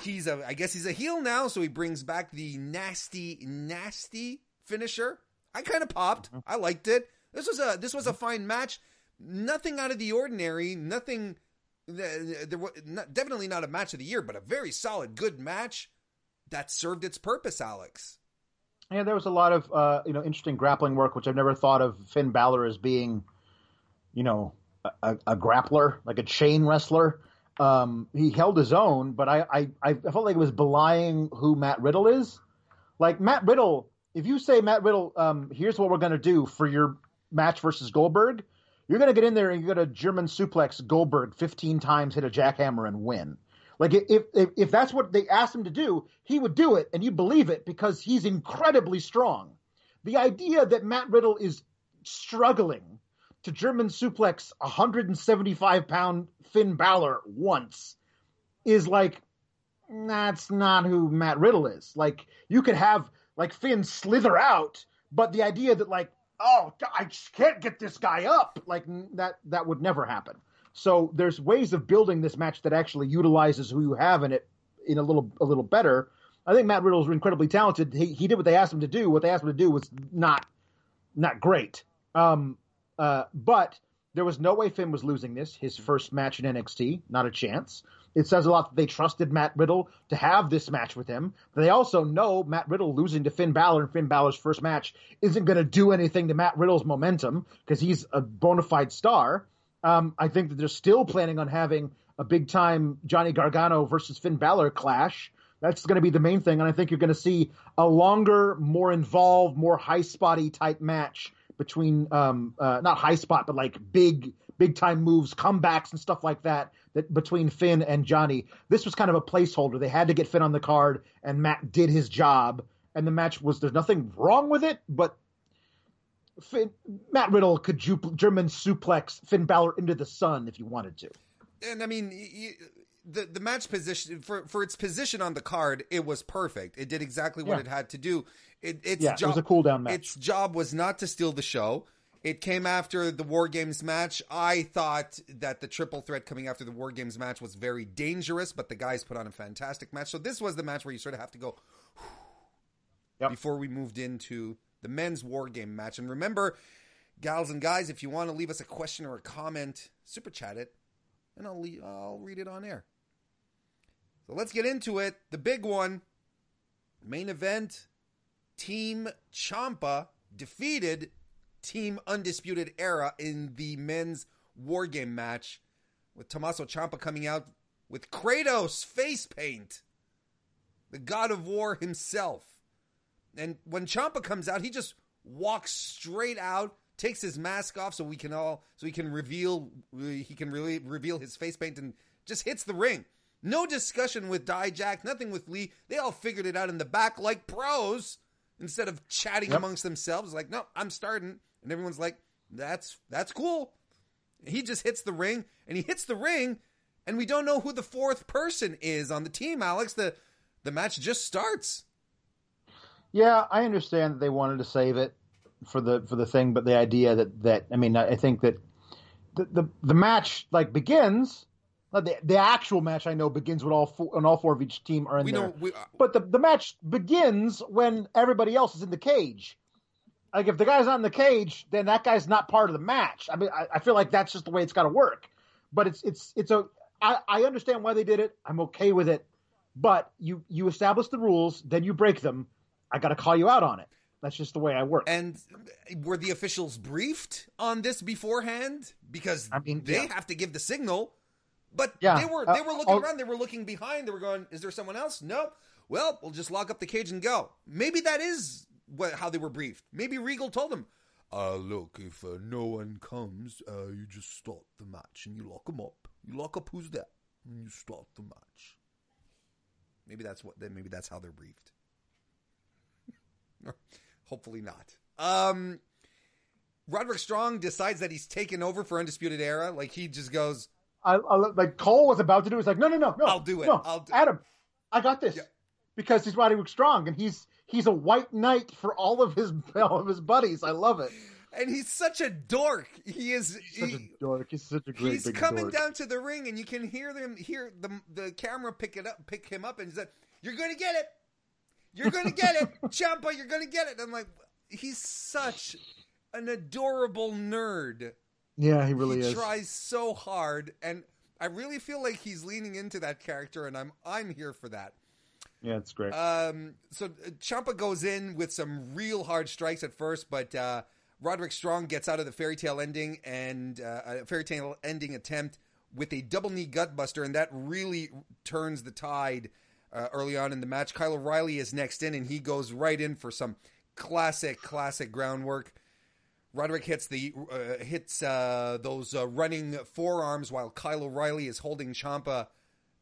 [SPEAKER 1] he's a I guess he's a heel now, so he brings back the nasty, nasty finisher. I kind of popped. I liked it. This was a this was a fine match. Nothing out of the ordinary. Nothing. There was not, definitely not a match of the year, but a very solid, good match that served its purpose. Alex.
[SPEAKER 2] Yeah, there was a lot of uh, you know interesting grappling work, which I've never thought of Finn Balor as being, you know, a, a grappler, like a chain wrestler. Um, he held his own, but I, I I felt like it was belying who Matt Riddle is. Like Matt Riddle, if you say Matt Riddle, um, here's what we're gonna do for your match versus Goldberg, you're gonna get in there and you're gonna German suplex Goldberg 15 times, hit a jackhammer, and win. Like if, if if that's what they asked him to do, he would do it, and you believe it because he's incredibly strong. The idea that Matt Riddle is struggling to German suplex 175 pound Finn Balor once is like that's not who Matt Riddle is. Like you could have like Finn slither out, but the idea that like oh I just can't get this guy up like that that would never happen. So there's ways of building this match that actually utilizes who you have in it in a little a little better. I think Matt Riddle is incredibly talented. He, he did what they asked him to do. What they asked him to do was not not great. Um, uh, but there was no way Finn was losing this. His first match in NXT, not a chance. It says a lot that they trusted Matt Riddle to have this match with him. They also know Matt Riddle losing to Finn Balor in Finn Balor's first match isn't going to do anything to Matt Riddle's momentum because he's a bona fide star. Um, I think that they're still planning on having a big time Johnny Gargano versus Finn Balor clash. That's going to be the main thing, and I think you're going to see a longer, more involved, more high spotty type match between um, uh, not high spot, but like big big time moves, comebacks, and stuff like that. That between Finn and Johnny, this was kind of a placeholder. They had to get Finn on the card, and Matt did his job. And the match was there's nothing wrong with it, but Finn, Matt Riddle could ju- German suplex Finn Balor into the sun if you wanted to.
[SPEAKER 1] And I mean, the the match position for for its position on the card, it was perfect. It did exactly what
[SPEAKER 2] Yeah.
[SPEAKER 1] it had to do. It, its
[SPEAKER 2] Yeah, it was a cool down match.
[SPEAKER 1] Its job was not to steal the show. It came after the War Games match. I thought that the triple threat coming after the War Games match was very dangerous, but the guys put on a fantastic match. So this was the match where you sort of have to go
[SPEAKER 2] Yep. [SIGHS]
[SPEAKER 1] before we moved into the men's War Game match. And remember, gals and guys, if you want to leave us a question or a comment, super chat it, and I'll le- I'll read it on air. So let's get into it. The big one, main event. Team Ciampa defeated Team Undisputed Era in the men's War Game match, with Tommaso Ciampa coming out with Kratos face paint, the God of War himself. And when Ciampa comes out, he just walks straight out, takes his mask off so we can all so he can reveal he can really reveal his face paint and just hits the ring. No discussion with Dijak, nothing with Lee. They all figured it out in the back like pros instead of chatting
[SPEAKER 2] Yep.
[SPEAKER 1] amongst themselves like, "No, I'm starting." And everyone's like, "That's that's cool." He just hits the ring and he hits the ring and we don't know who the fourth person is on the team, Alex. The the match just starts.
[SPEAKER 2] Yeah, I understand that they wanted to save it for the for the thing, but the idea that that I mean, I I think that the the, the match like begins. Not The, the actual match I know begins when all four, when all four of each team are in
[SPEAKER 1] We
[SPEAKER 2] there.
[SPEAKER 1] know we, uh,
[SPEAKER 2] But the, the match begins when everybody else is in the cage. Like if the guy's not in the cage, then that guy's not part of the match. I mean, I, I feel like that's just the way it's got to work. But it's it's it's a I, I understand why they did it. I'm okay with it. But you you establish the rules, then you break them. I got to call you out on it. That's just the way I work.
[SPEAKER 1] And were the officials briefed on this beforehand? Because
[SPEAKER 2] I mean,
[SPEAKER 1] they
[SPEAKER 2] yeah.
[SPEAKER 1] have to give the signal. But
[SPEAKER 2] Yeah,
[SPEAKER 1] they were
[SPEAKER 2] uh,
[SPEAKER 1] they were looking
[SPEAKER 2] I'll-
[SPEAKER 1] around. They were looking behind. They were going, "Is there someone else?" No. Well, we'll just lock up the cage and go. Maybe that is what how they were briefed. Maybe Regal told them, "Uh, look, if uh, no one comes, uh, you just start the match and you lock them up. You lock up who's there, and you start the match." Maybe that's what. Then maybe that's how they're briefed. [LAUGHS] Hopefully not. Um, Roderick Strong decides that he's taken over for Undisputed Era. Like he just goes,
[SPEAKER 2] I, I like Cole was about to do. He's like, no, no, no, no.
[SPEAKER 1] I'll do it.
[SPEAKER 2] No,
[SPEAKER 1] I'll do-
[SPEAKER 2] Adam, I got this
[SPEAKER 1] Yeah.
[SPEAKER 2] because he's Roderick Strong and he's he's a white knight for all of his [LAUGHS] all of his buddies. I love it.
[SPEAKER 1] and he's such a dork. He is.
[SPEAKER 2] Such
[SPEAKER 1] he-
[SPEAKER 2] a dork. He's such a great.
[SPEAKER 1] he's coming
[SPEAKER 2] dork.
[SPEAKER 1] down to the ring, and you can hear them hear the the camera pick it up, pick him up, and he said, "You're going to get it. You're going to get it, [LAUGHS] Ciampa. You're going to get it." I'm like, he's such an adorable nerd.
[SPEAKER 2] Yeah, he really
[SPEAKER 1] he
[SPEAKER 2] is.
[SPEAKER 1] tries so hard, and I really feel like he's leaning into that character, and I'm I'm here for that.
[SPEAKER 2] Yeah, it's great.
[SPEAKER 1] Um, so uh, Ciampa goes in with some real hard strikes at first, but uh, Roderick Strong gets out of the fairy tale ending and uh, a fairy tale ending attempt with a double knee gutbuster, and that really turns the tide uh, early on in the match. Kyle O'Reilly is next in, and he goes right in for some classic, classic groundwork. Roderick hits the uh, hits uh, those uh, running forearms while Kyle O'Reilly is holding Ciampa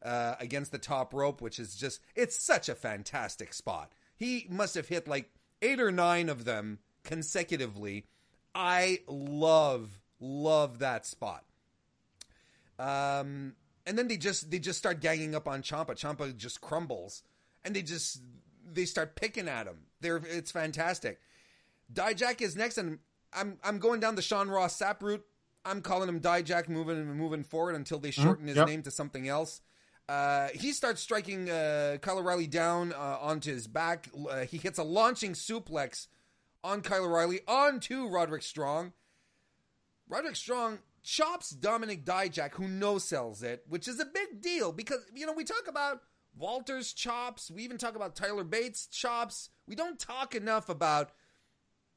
[SPEAKER 1] uh, against the top rope, which is just, it's such a fantastic spot. He must have hit like eight or nine of them consecutively. I love, love that spot. Um, and then they just they just start ganging up on Ciampa. Ciampa just crumbles, and they just they start picking at him. They're it's fantastic. Dijak is next, and I'm I'm going down the Sean Ross Sapp route. I'm calling him Dijak moving moving forward until they shorten mm-hmm. his yep. name to something else. Uh, he starts striking uh, Kyle O'Reilly down uh, onto his back. Uh, he hits a launching suplex on Kyle O'Reilly onto Roderick Strong. Roderick Strong chops Dominik Dijak, who no sells it, which is a big deal because, you know, we talk about Walter's chops. We even talk about Tyler Bates' chops. We don't talk enough about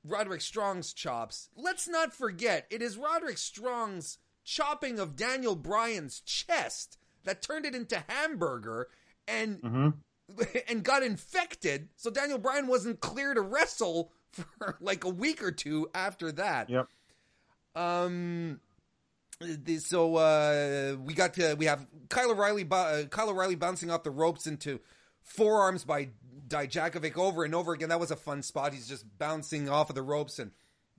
[SPEAKER 1] Roderick Strong's chops. Let's not forget, it is Roderick Strong's chopping of Daniel Bryan's chest that turned it into hamburger and mm-hmm. [LAUGHS] and got infected. So Daniel Bryan wasn't clear to wrestle for [LAUGHS] like a week or two after that.
[SPEAKER 2] Yep.
[SPEAKER 1] Um. So uh, we got to we have Kyle O'Reilly uh, Kyle O'Reilly bouncing off the ropes into forearms by Dijakovic over and over again. That was a fun spot. He's just bouncing off of the ropes and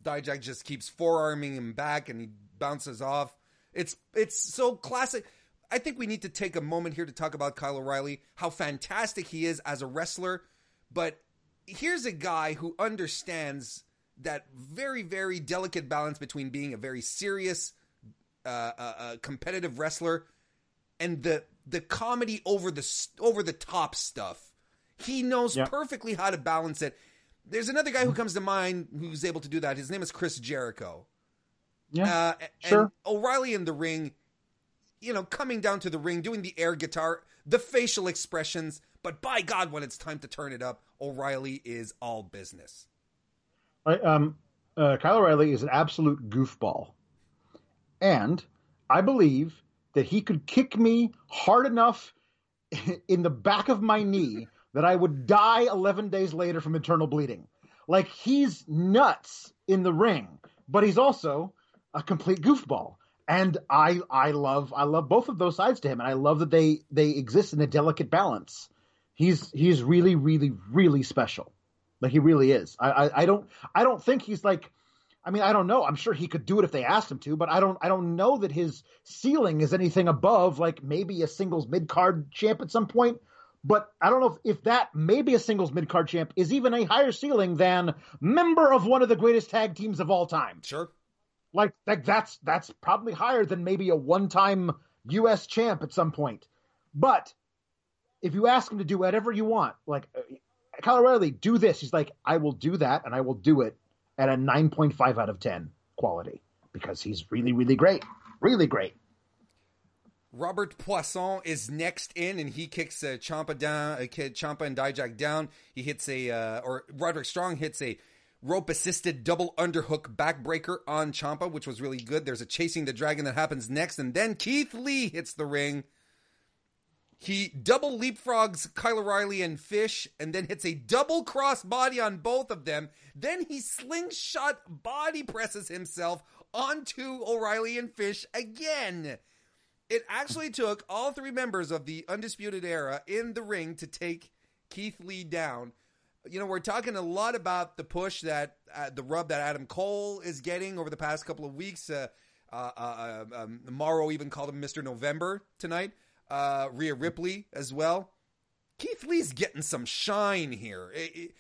[SPEAKER 1] Dijak just keeps forearming him back and he bounces off. It's it's so classic. I think we need to take a moment here to talk about Kyle O'Reilly, how fantastic he is as a wrestler. But here's a guy who understands that very, very delicate balance between being a very serious, uh, uh, uh, competitive wrestler and the the comedy over the over the top stuff. He knows yeah. perfectly how to balance it. There's another guy who comes to mind who's able to do that. His name is Chris Jericho.
[SPEAKER 2] Yeah, uh, sure.
[SPEAKER 1] O'Reilly in the ring you know, coming down to the ring, doing the air guitar, the facial expressions. But by God, when it's time to turn it up, O'Reilly is all business.
[SPEAKER 2] I, um, uh, Kyle O'Reilly is an absolute goofball. And I believe that he could kick me hard enough [LAUGHS] in the back of my knee that I would die 11 days later from internal bleeding. Like he's nuts in the ring, but he's also a complete goofball and I I love I love both of those sides to him, and I love that they they exist in a delicate balance. He's he's really really really special, like he really is. I, I I, don't I don't think he's like. I mean, I don't know. I'm sure he could do it if they asked him to, but I don't. I don't know that his ceiling is anything above like maybe a singles mid card champ at some point. But I don't know if, if that maybe a singles mid card champ is even a higher ceiling than member of one of the greatest tag teams of all time.
[SPEAKER 1] Sure.
[SPEAKER 2] Like, like that's that's probably higher than maybe a one-time U.S. champ at some point. But if you ask him to do whatever you want, like uh, Kyle O'Reilly, do this. He's like, I will do that, and I will do it at a 9.5 out of 10 quality because he's really, really great, really great.
[SPEAKER 1] Robert Poisson is next in, and he kicks uh, Ciampa down, uh, Ciampa and Dijak down. He hits a, uh, or Roderick Strong hits a rope assisted double underhook backbreaker on Ciampa, which was really good. There's a chasing the dragon that happens next, and then Keith Lee hits the ring. He double leapfrogs Kyle O'Reilly and Fish, and then hits a double cross body on both of them. Then he slingshot body presses himself onto O'Reilly and Fish again. It actually took all three members of the Undisputed Era in the ring to take Keith Lee down you know, we're talking a lot about the push that uh, the rub that Adam Cole is getting over the past couple of weeks. Uh, uh, uh um, Mauro even called him Mr. November tonight. Uh, Rhea Ripley as well. Keith Lee's getting some shine here. It, it,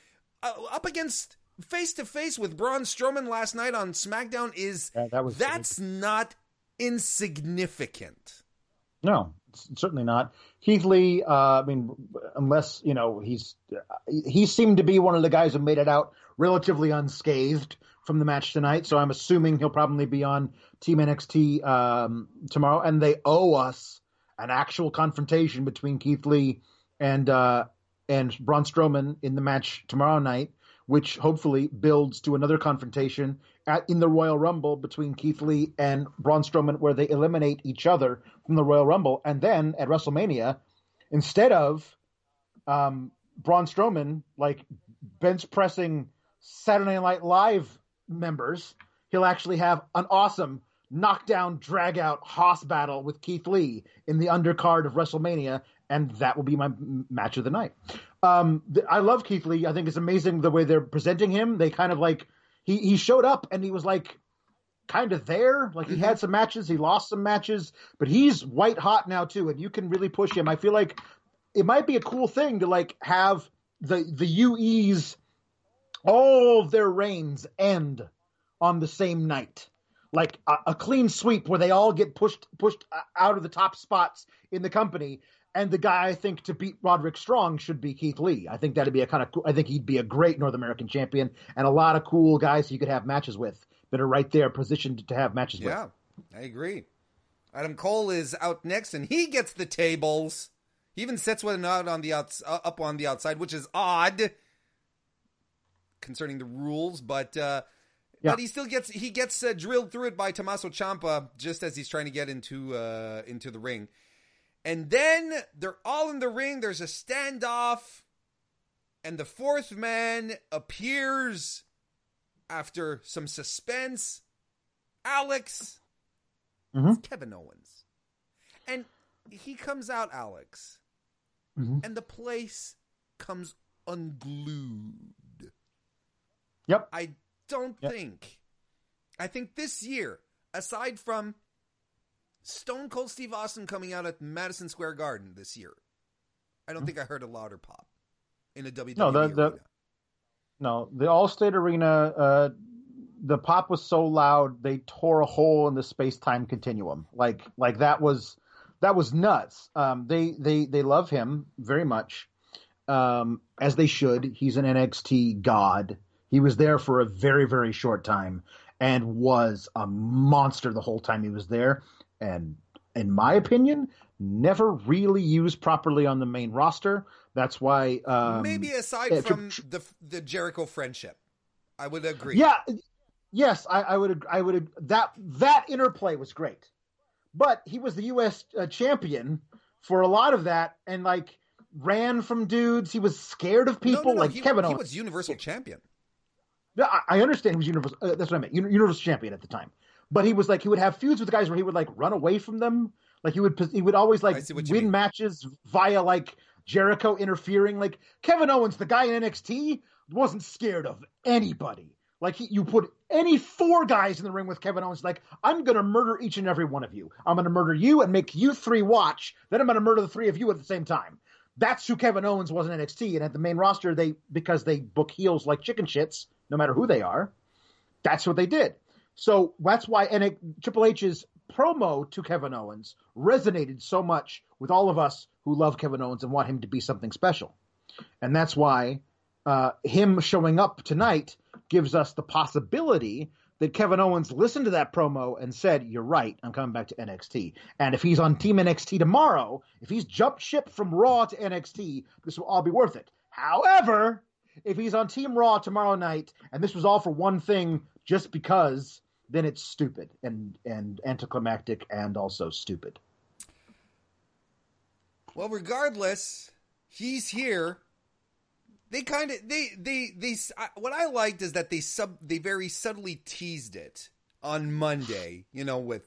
[SPEAKER 1] uh, up against face to face with Braun Strowman last night on SmackDown is yeah, that was that's not insignificant.
[SPEAKER 2] No, certainly not. Keith Lee, uh, I mean, unless you know he's he seemed to be one of the guys who made it out relatively unscathed from the match tonight. So I'm assuming he'll probably be on Team NXT um, tomorrow, and they owe us an actual confrontation between Keith Lee and uh, and Braun Strowman in the match tomorrow night, which hopefully builds to another confrontation at, in the Royal Rumble between Keith Lee and Braun Strowman, where they eliminate each other from the Royal Rumble, and then at WrestleMania, instead of um, Braun Strowman like bench pressing Saturday Night Live members, he'll actually have an awesome knockdown, drag out Hoss battle with Keith Lee in the undercard of WrestleMania, and that will be my match of the night. Um, I love Keith Lee. I think it's amazing the way they're presenting him. They kind of like he he showed up and he was like kind of there. Like he had mm-hmm. some matches, he lost some matches, but he's white hot now too, and you can really push him. I feel like it might be a cool thing to like have the the UEs all their reigns end on the same night. Like a, a clean sweep where they all get pushed pushed uh, out of the top spots in the company. And the guy I think to beat Roderick Strong should be Keith Lee. I think that'd be a kind of. I think he'd be a great North American champion, and a lot of cool guys you could have matches with that are right there positioned to have matches
[SPEAKER 1] Yeah,
[SPEAKER 2] with.
[SPEAKER 1] Yeah, I agree. Adam Cole is out next, and he gets the tables. He even sets one out on the outs- uh, up on the outside, which is odd concerning the rules, but uh,
[SPEAKER 2] Yeah.
[SPEAKER 1] but he still gets he gets uh, drilled through it by Tommaso Ciampa just as he's trying to get into uh, into the ring, and then they're all in the ring. There's a standoff, and the fourth man appears after some suspense. Alex,
[SPEAKER 2] Mhm.
[SPEAKER 1] it's Kevin Owens, and he comes out, Alex,
[SPEAKER 2] Mhm.
[SPEAKER 1] and the place comes unglued.
[SPEAKER 2] Yep.
[SPEAKER 1] I don't
[SPEAKER 2] Yep.
[SPEAKER 1] think. I think this year, aside from Stone Cold Steve Austin coming out at Madison Square Garden this year, I don't think I heard a louder pop in a WWE.
[SPEAKER 2] No, the- the-
[SPEAKER 1] arena.
[SPEAKER 2] No, the Allstate Arena, uh, the pop was so loud they tore a hole in the space time continuum. Like, like that was that was nuts. Um, they they they love him very much, um, as they should. He's an NXT god. He was there for a very very short time and was a monster the whole time he was there. And in my opinion, never really used properly on the main roster. That's why um,
[SPEAKER 1] Maybe aside
[SPEAKER 2] yeah,
[SPEAKER 1] from
[SPEAKER 2] tr-
[SPEAKER 1] the the Jericho friendship, I would agree.
[SPEAKER 2] Yeah, yes, I, I would. I would. That that interplay was great, but he was the U.S. Uh, champion for a lot of that, and like ran from dudes. He was scared of people,
[SPEAKER 1] no, no,
[SPEAKER 2] like
[SPEAKER 1] he,
[SPEAKER 2] Kevin
[SPEAKER 1] he
[SPEAKER 2] Owens.
[SPEAKER 1] was Universal Champion.
[SPEAKER 2] I, I understand he was universal. Uh, that's what I meant. Universal champion at the time, but he was like he would have feuds with guys where he would like run away from them. Like he would he would always like
[SPEAKER 1] see what you
[SPEAKER 2] win
[SPEAKER 1] mean.
[SPEAKER 2] matches via like Jericho interfering. Like Kevin Owens, the guy in NXT, wasn't scared of anybody. Like he, you put any four guys in the ring with Kevin Owens, like I'm gonna murder each and every one of you. I'm gonna murder you and make you three watch. Then I'm gonna murder the three of you at the same time. That's who Kevin Owens was in NXT, and at the main roster, they because they book heels like chicken shits, no matter who they are. That's what they did. So that's why and Triple H's promo to Kevin Owens resonated so much with all of us who love Kevin Owens and want him to be something special. And that's why uh, him showing up tonight gives us the possibility that Kevin Owens listened to that promo and said, You're right, I'm coming back to NXT. And if he's on Team NXT tomorrow, if he's jumped ship from Raw to NXT, this will all be worth it. However, if he's on Team Raw tomorrow night and this was all for one thing just because, then it's stupid and, and anticlimactic and also stupid.
[SPEAKER 1] Well, regardless, he's here. They kind of they they they. What I liked is that they sub they very subtly teased it on Monday. You know, with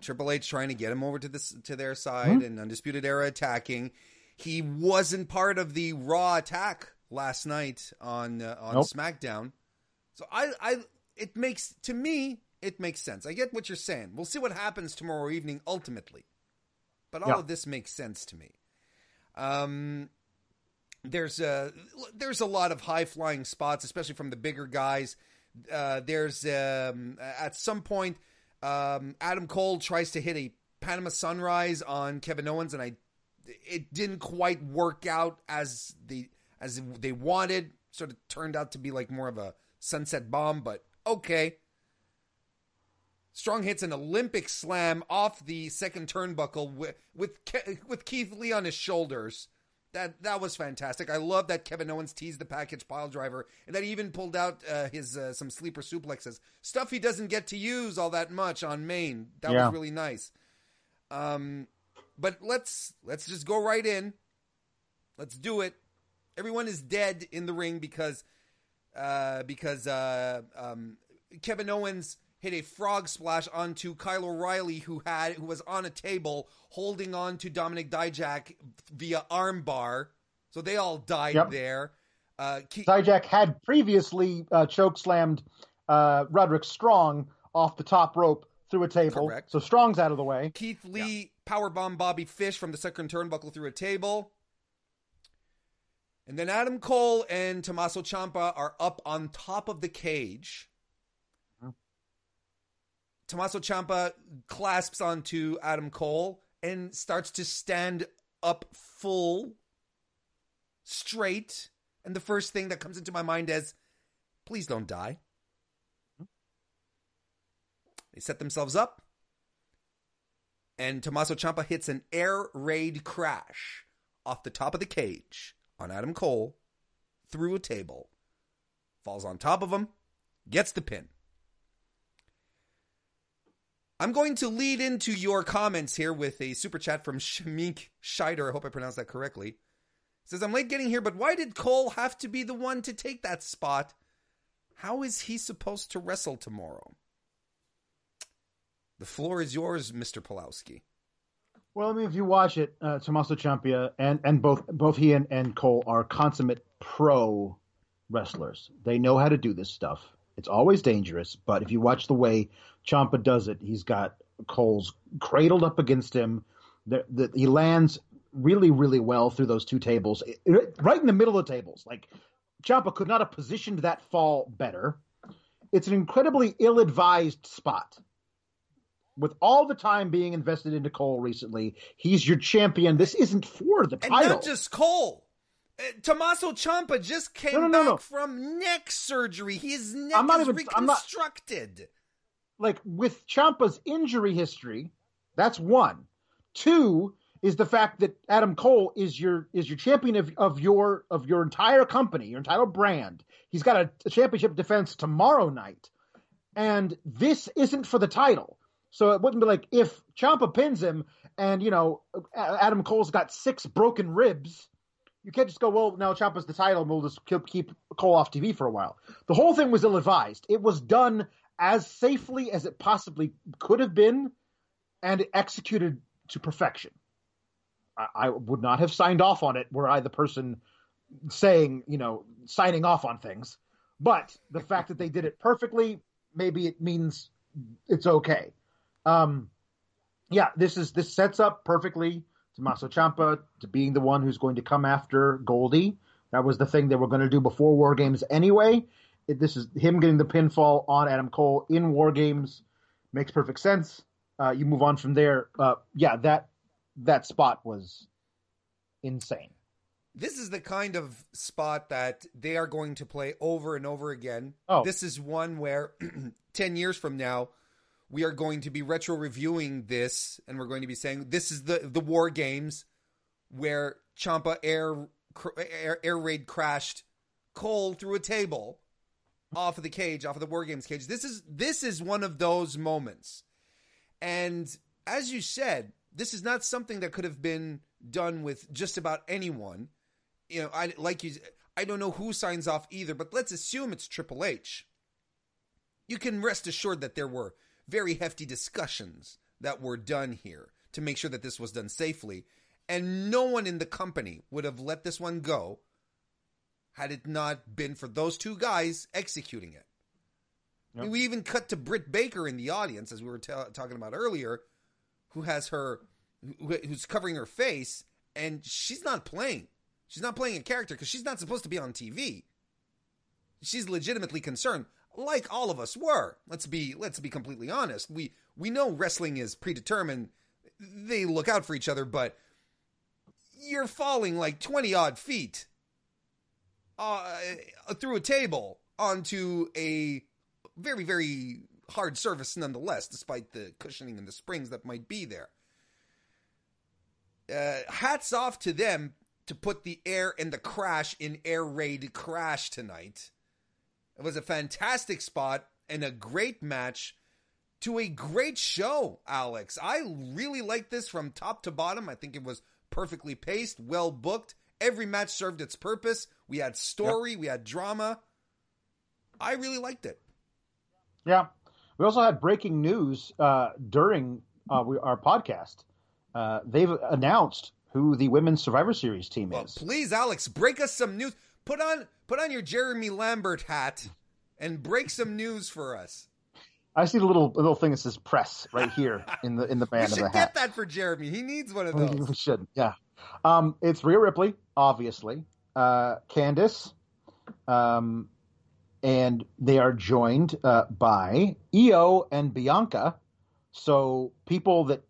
[SPEAKER 1] Triple H trying to get him over to this to their side hmm? and Undisputed Era attacking. He wasn't part of the Raw attack last night on uh, on
[SPEAKER 2] Nope.
[SPEAKER 1] SmackDown. So I I it makes to me it makes sense. I get what you're saying. We'll see what happens tomorrow evening ultimately. But all
[SPEAKER 2] Yeah.
[SPEAKER 1] of this makes sense to me. Um there's a there's a lot of high flying spots, especially from the bigger guys. Uh, there's um, at some point um, Adam Cole tries to hit a Panama Sunrise on Kevin Owens, and I it didn't quite work out as the as they wanted. Sort of turned out to be like more of a sunset bomb, but okay. Strong hits an Olympic slam off the second turnbuckle with with, Ke- with Keith Lee on his shoulders. That that was fantastic. I love that Kevin Owens teased the package pile driver, and that he even pulled out uh, his uh, some sleeper suplexes, stuff he doesn't get to use all that much on main. That
[SPEAKER 2] Yeah.
[SPEAKER 1] was really nice. Um, but let's let's just go right in. Let's do it. Everyone is dead in the ring because uh, because uh, um, Kevin Owens hit a frog splash onto Kyle O'Reilly, who had who was on a table holding on to Dominik Dijak via armbar. So they all died
[SPEAKER 2] Yep.
[SPEAKER 1] there. Uh, Ke-
[SPEAKER 2] Dijak had previously uh, choke slammed uh, Roderick Strong off the top rope through a table.
[SPEAKER 1] Correct.
[SPEAKER 2] So Strong's out of the way.
[SPEAKER 1] Keith Lee powerbomb Bobby Fish from the second turnbuckle through a table. And then Adam Cole and Tommaso Ciampa are up on top of the cage. Tommaso Ciampa clasps onto Adam Cole and starts to stand up full, straight. And the first thing that comes into my mind is, please don't die. They set themselves up and Tommaso Ciampa hits an air raid crash off the top of the cage on Adam Cole through a table, falls on top of him, gets the pin. I'm going to lead into your comments here with a super chat from Shamik Scheider. I hope I pronounced that correctly. Says, I'm late getting here, but why did Cole have to be the one to take that spot? How is he supposed to wrestle tomorrow? The floor is yours, Mr. Pulowski.
[SPEAKER 2] Well, I mean, if you watch it, uh, Tommaso Ciampa and and both both he and, and Cole are consummate pro wrestlers. They know how to do this stuff. It's always dangerous, but if you watch the way Ciampa does it, he's got Cole's cradled up against him. The, the, he lands really, really well through those two tables, It- it- right in the middle of the tables. Like Ciampa could not have positioned that fall better. It's an incredibly ill-advised spot with all the time being invested into Cole recently, he's your champion. This isn't for the title.
[SPEAKER 1] And not just Cole. Uh, Tommaso Ciampa just came
[SPEAKER 2] No, no,
[SPEAKER 1] back
[SPEAKER 2] no.
[SPEAKER 1] from neck surgery. His neck
[SPEAKER 2] I'm not
[SPEAKER 1] is
[SPEAKER 2] even- I'm not-
[SPEAKER 1] reconstructed.
[SPEAKER 2] like with Ciampa's injury history, that's one. Two is the fact that Adam Cole is your is your champion of, of your of your entire company, your entire brand. He's got a, a championship defense tomorrow night, and this isn't for the title. So it wouldn't be like if Ciampa pins him, and you know Adam Cole's got six broken ribs. You can't just go, well, now Ciampa's the title, and we'll just keep, Cole off TV for a while. The whole thing was ill-advised. It was done as safely as it possibly could have been, and executed to perfection. I, I would not have signed off on it were I the person saying, you know, signing off on things. But the fact that they did it perfectly, maybe it means it's okay. Um, yeah, this is this sets up perfectly Tommaso Ciampa to being the one who's going to come after Goldie. That was the thing they were going to do before War Games anyway. It, this is him getting the pinfall on Adam Cole in War Games makes perfect sense. Uh, you move on from there. Uh, yeah, that that spot was insane.
[SPEAKER 1] This is the kind of spot that they are going to play over and over again.
[SPEAKER 2] Oh.
[SPEAKER 1] This is one where [CLEARS THROAT] 10 years from now, we are going to be retro reviewing this and we're going to be saying this is the, the war games where Ciampa air, air, air raid crashed Cole through a table off of the cage, off of the war games cage. This is, this is one of those moments. And as you said, this is not something that could have been done with just about anyone. You know, I like you. I don't know who signs off either, but let's assume it's Triple H. You can rest assured that there were very hefty discussions that were done here to make sure that this was done safely, and no one in the company would have let this one go had it not been for those two guys executing it. I mean, we even cut to Britt Baker in the audience, as we were ta talking about earlier, who has her, who, who's covering her face, and she's not playing. She's not playing a character because she's not supposed to be on TV. She's legitimately concerned, like all of us were. Let's be let's be completely honest. We we know wrestling is predetermined. They look out for each other, but you're falling like twenty odd feet uh, through a table onto a very very hard surface nonetheless, despite the cushioning and the springs that might be there. Uh, hats off to them to put the air and the crash in Air Raid Crash tonight. It was a fantastic spot and a great match to a great show, Alex. I really liked this from top to bottom. I think it was perfectly paced, well booked. Every match served its purpose. We had story, we had drama. I really liked it.
[SPEAKER 2] Yeah. We also had breaking news uh, during uh, we, our podcast. Uh, they've announced who the women's Survivor Series team
[SPEAKER 1] Well,
[SPEAKER 2] is.
[SPEAKER 1] please, Alex, break us some news. Put on put on your Jeremy Lambert hat and break some news for us.
[SPEAKER 2] I see the little little thing that says press right here in the in the
[SPEAKER 1] We
[SPEAKER 2] band of
[SPEAKER 1] should
[SPEAKER 2] the
[SPEAKER 1] get
[SPEAKER 2] hat.
[SPEAKER 1] that for Jeremy. He needs one of those.
[SPEAKER 2] we should, yeah. Um, it's Rhea Ripley, obviously. Uh, Candice, um, and they are joined uh, by Io and Bianca. So people that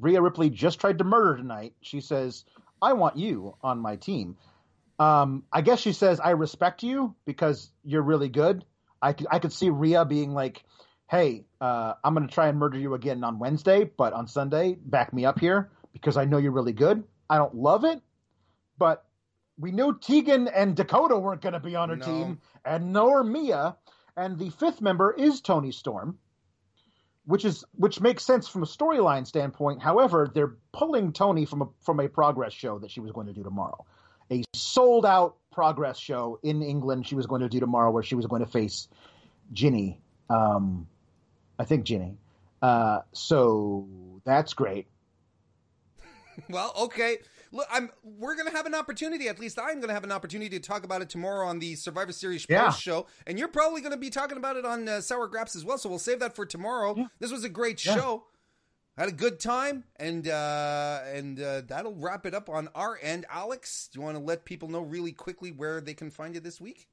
[SPEAKER 2] Rhea Ripley just tried to murder tonight, she says, "I want you on my team." Um, I guess she says, "I respect you because you're really good." I could, I could see Rhea being like, "Hey, uh, I'm going to try and murder you again on Wednesday, but on Sunday, back me up here because I know you're really good." I don't love it, but we knew Tegan and Dakota weren't going to be on her
[SPEAKER 1] No.
[SPEAKER 2] team, and nor Mia. And the fifth member is Toni Storm, which is which makes sense from a storyline standpoint. However, they're pulling Tony from a from a progress show that she was going to do tomorrow, a sold out progress show in England. She was going to do tomorrow, where she was going to face Jinny. Um, I think Jinny. Uh, so that's great. [LAUGHS]
[SPEAKER 1] Well, okay. Look, I'm. We're gonna have an opportunity. At least I'm gonna have an opportunity to talk about it tomorrow on the Survivor Series
[SPEAKER 2] Yeah.
[SPEAKER 1] show, and you're probably gonna be talking about it on uh, Sour Grapes as well. So we'll save that for tomorrow.
[SPEAKER 2] Yeah.
[SPEAKER 1] This was a great
[SPEAKER 2] Yeah.
[SPEAKER 1] show. Had a good time, and uh, and uh, that'll wrap it up on our end. Alex, do you want to let people know really quickly where they can find you this week?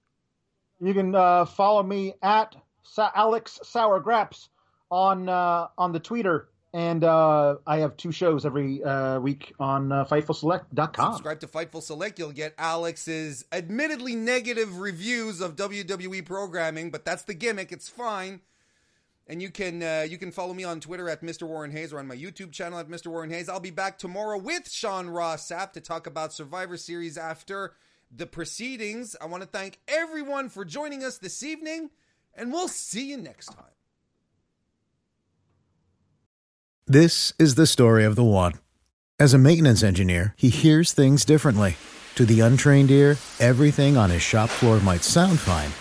[SPEAKER 2] You can uh, follow me at Sa- Alex Sour Grapes on uh, on the Twitter, and uh, I have two shows every uh, week on uh, FightfulSelect.com.
[SPEAKER 1] Subscribe to Fightful Select. You'll get Alex's admittedly negative reviews of WWE programming, but that's the gimmick. It's fine. And you can uh, you can follow me on Twitter at Mr. Warren Hayes or on my YouTube channel at Mr. Warren Hayes. I'll be back tomorrow with Sean Ross Sapp to talk about Survivor Series after the proceedings. I want to thank everyone for joining us this evening, and we'll see you next time.
[SPEAKER 4] This is the story of the one. As a maintenance engineer, he hears things differently. To the untrained ear, everything on his shop floor might sound fine,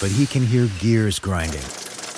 [SPEAKER 4] but he can hear gears grinding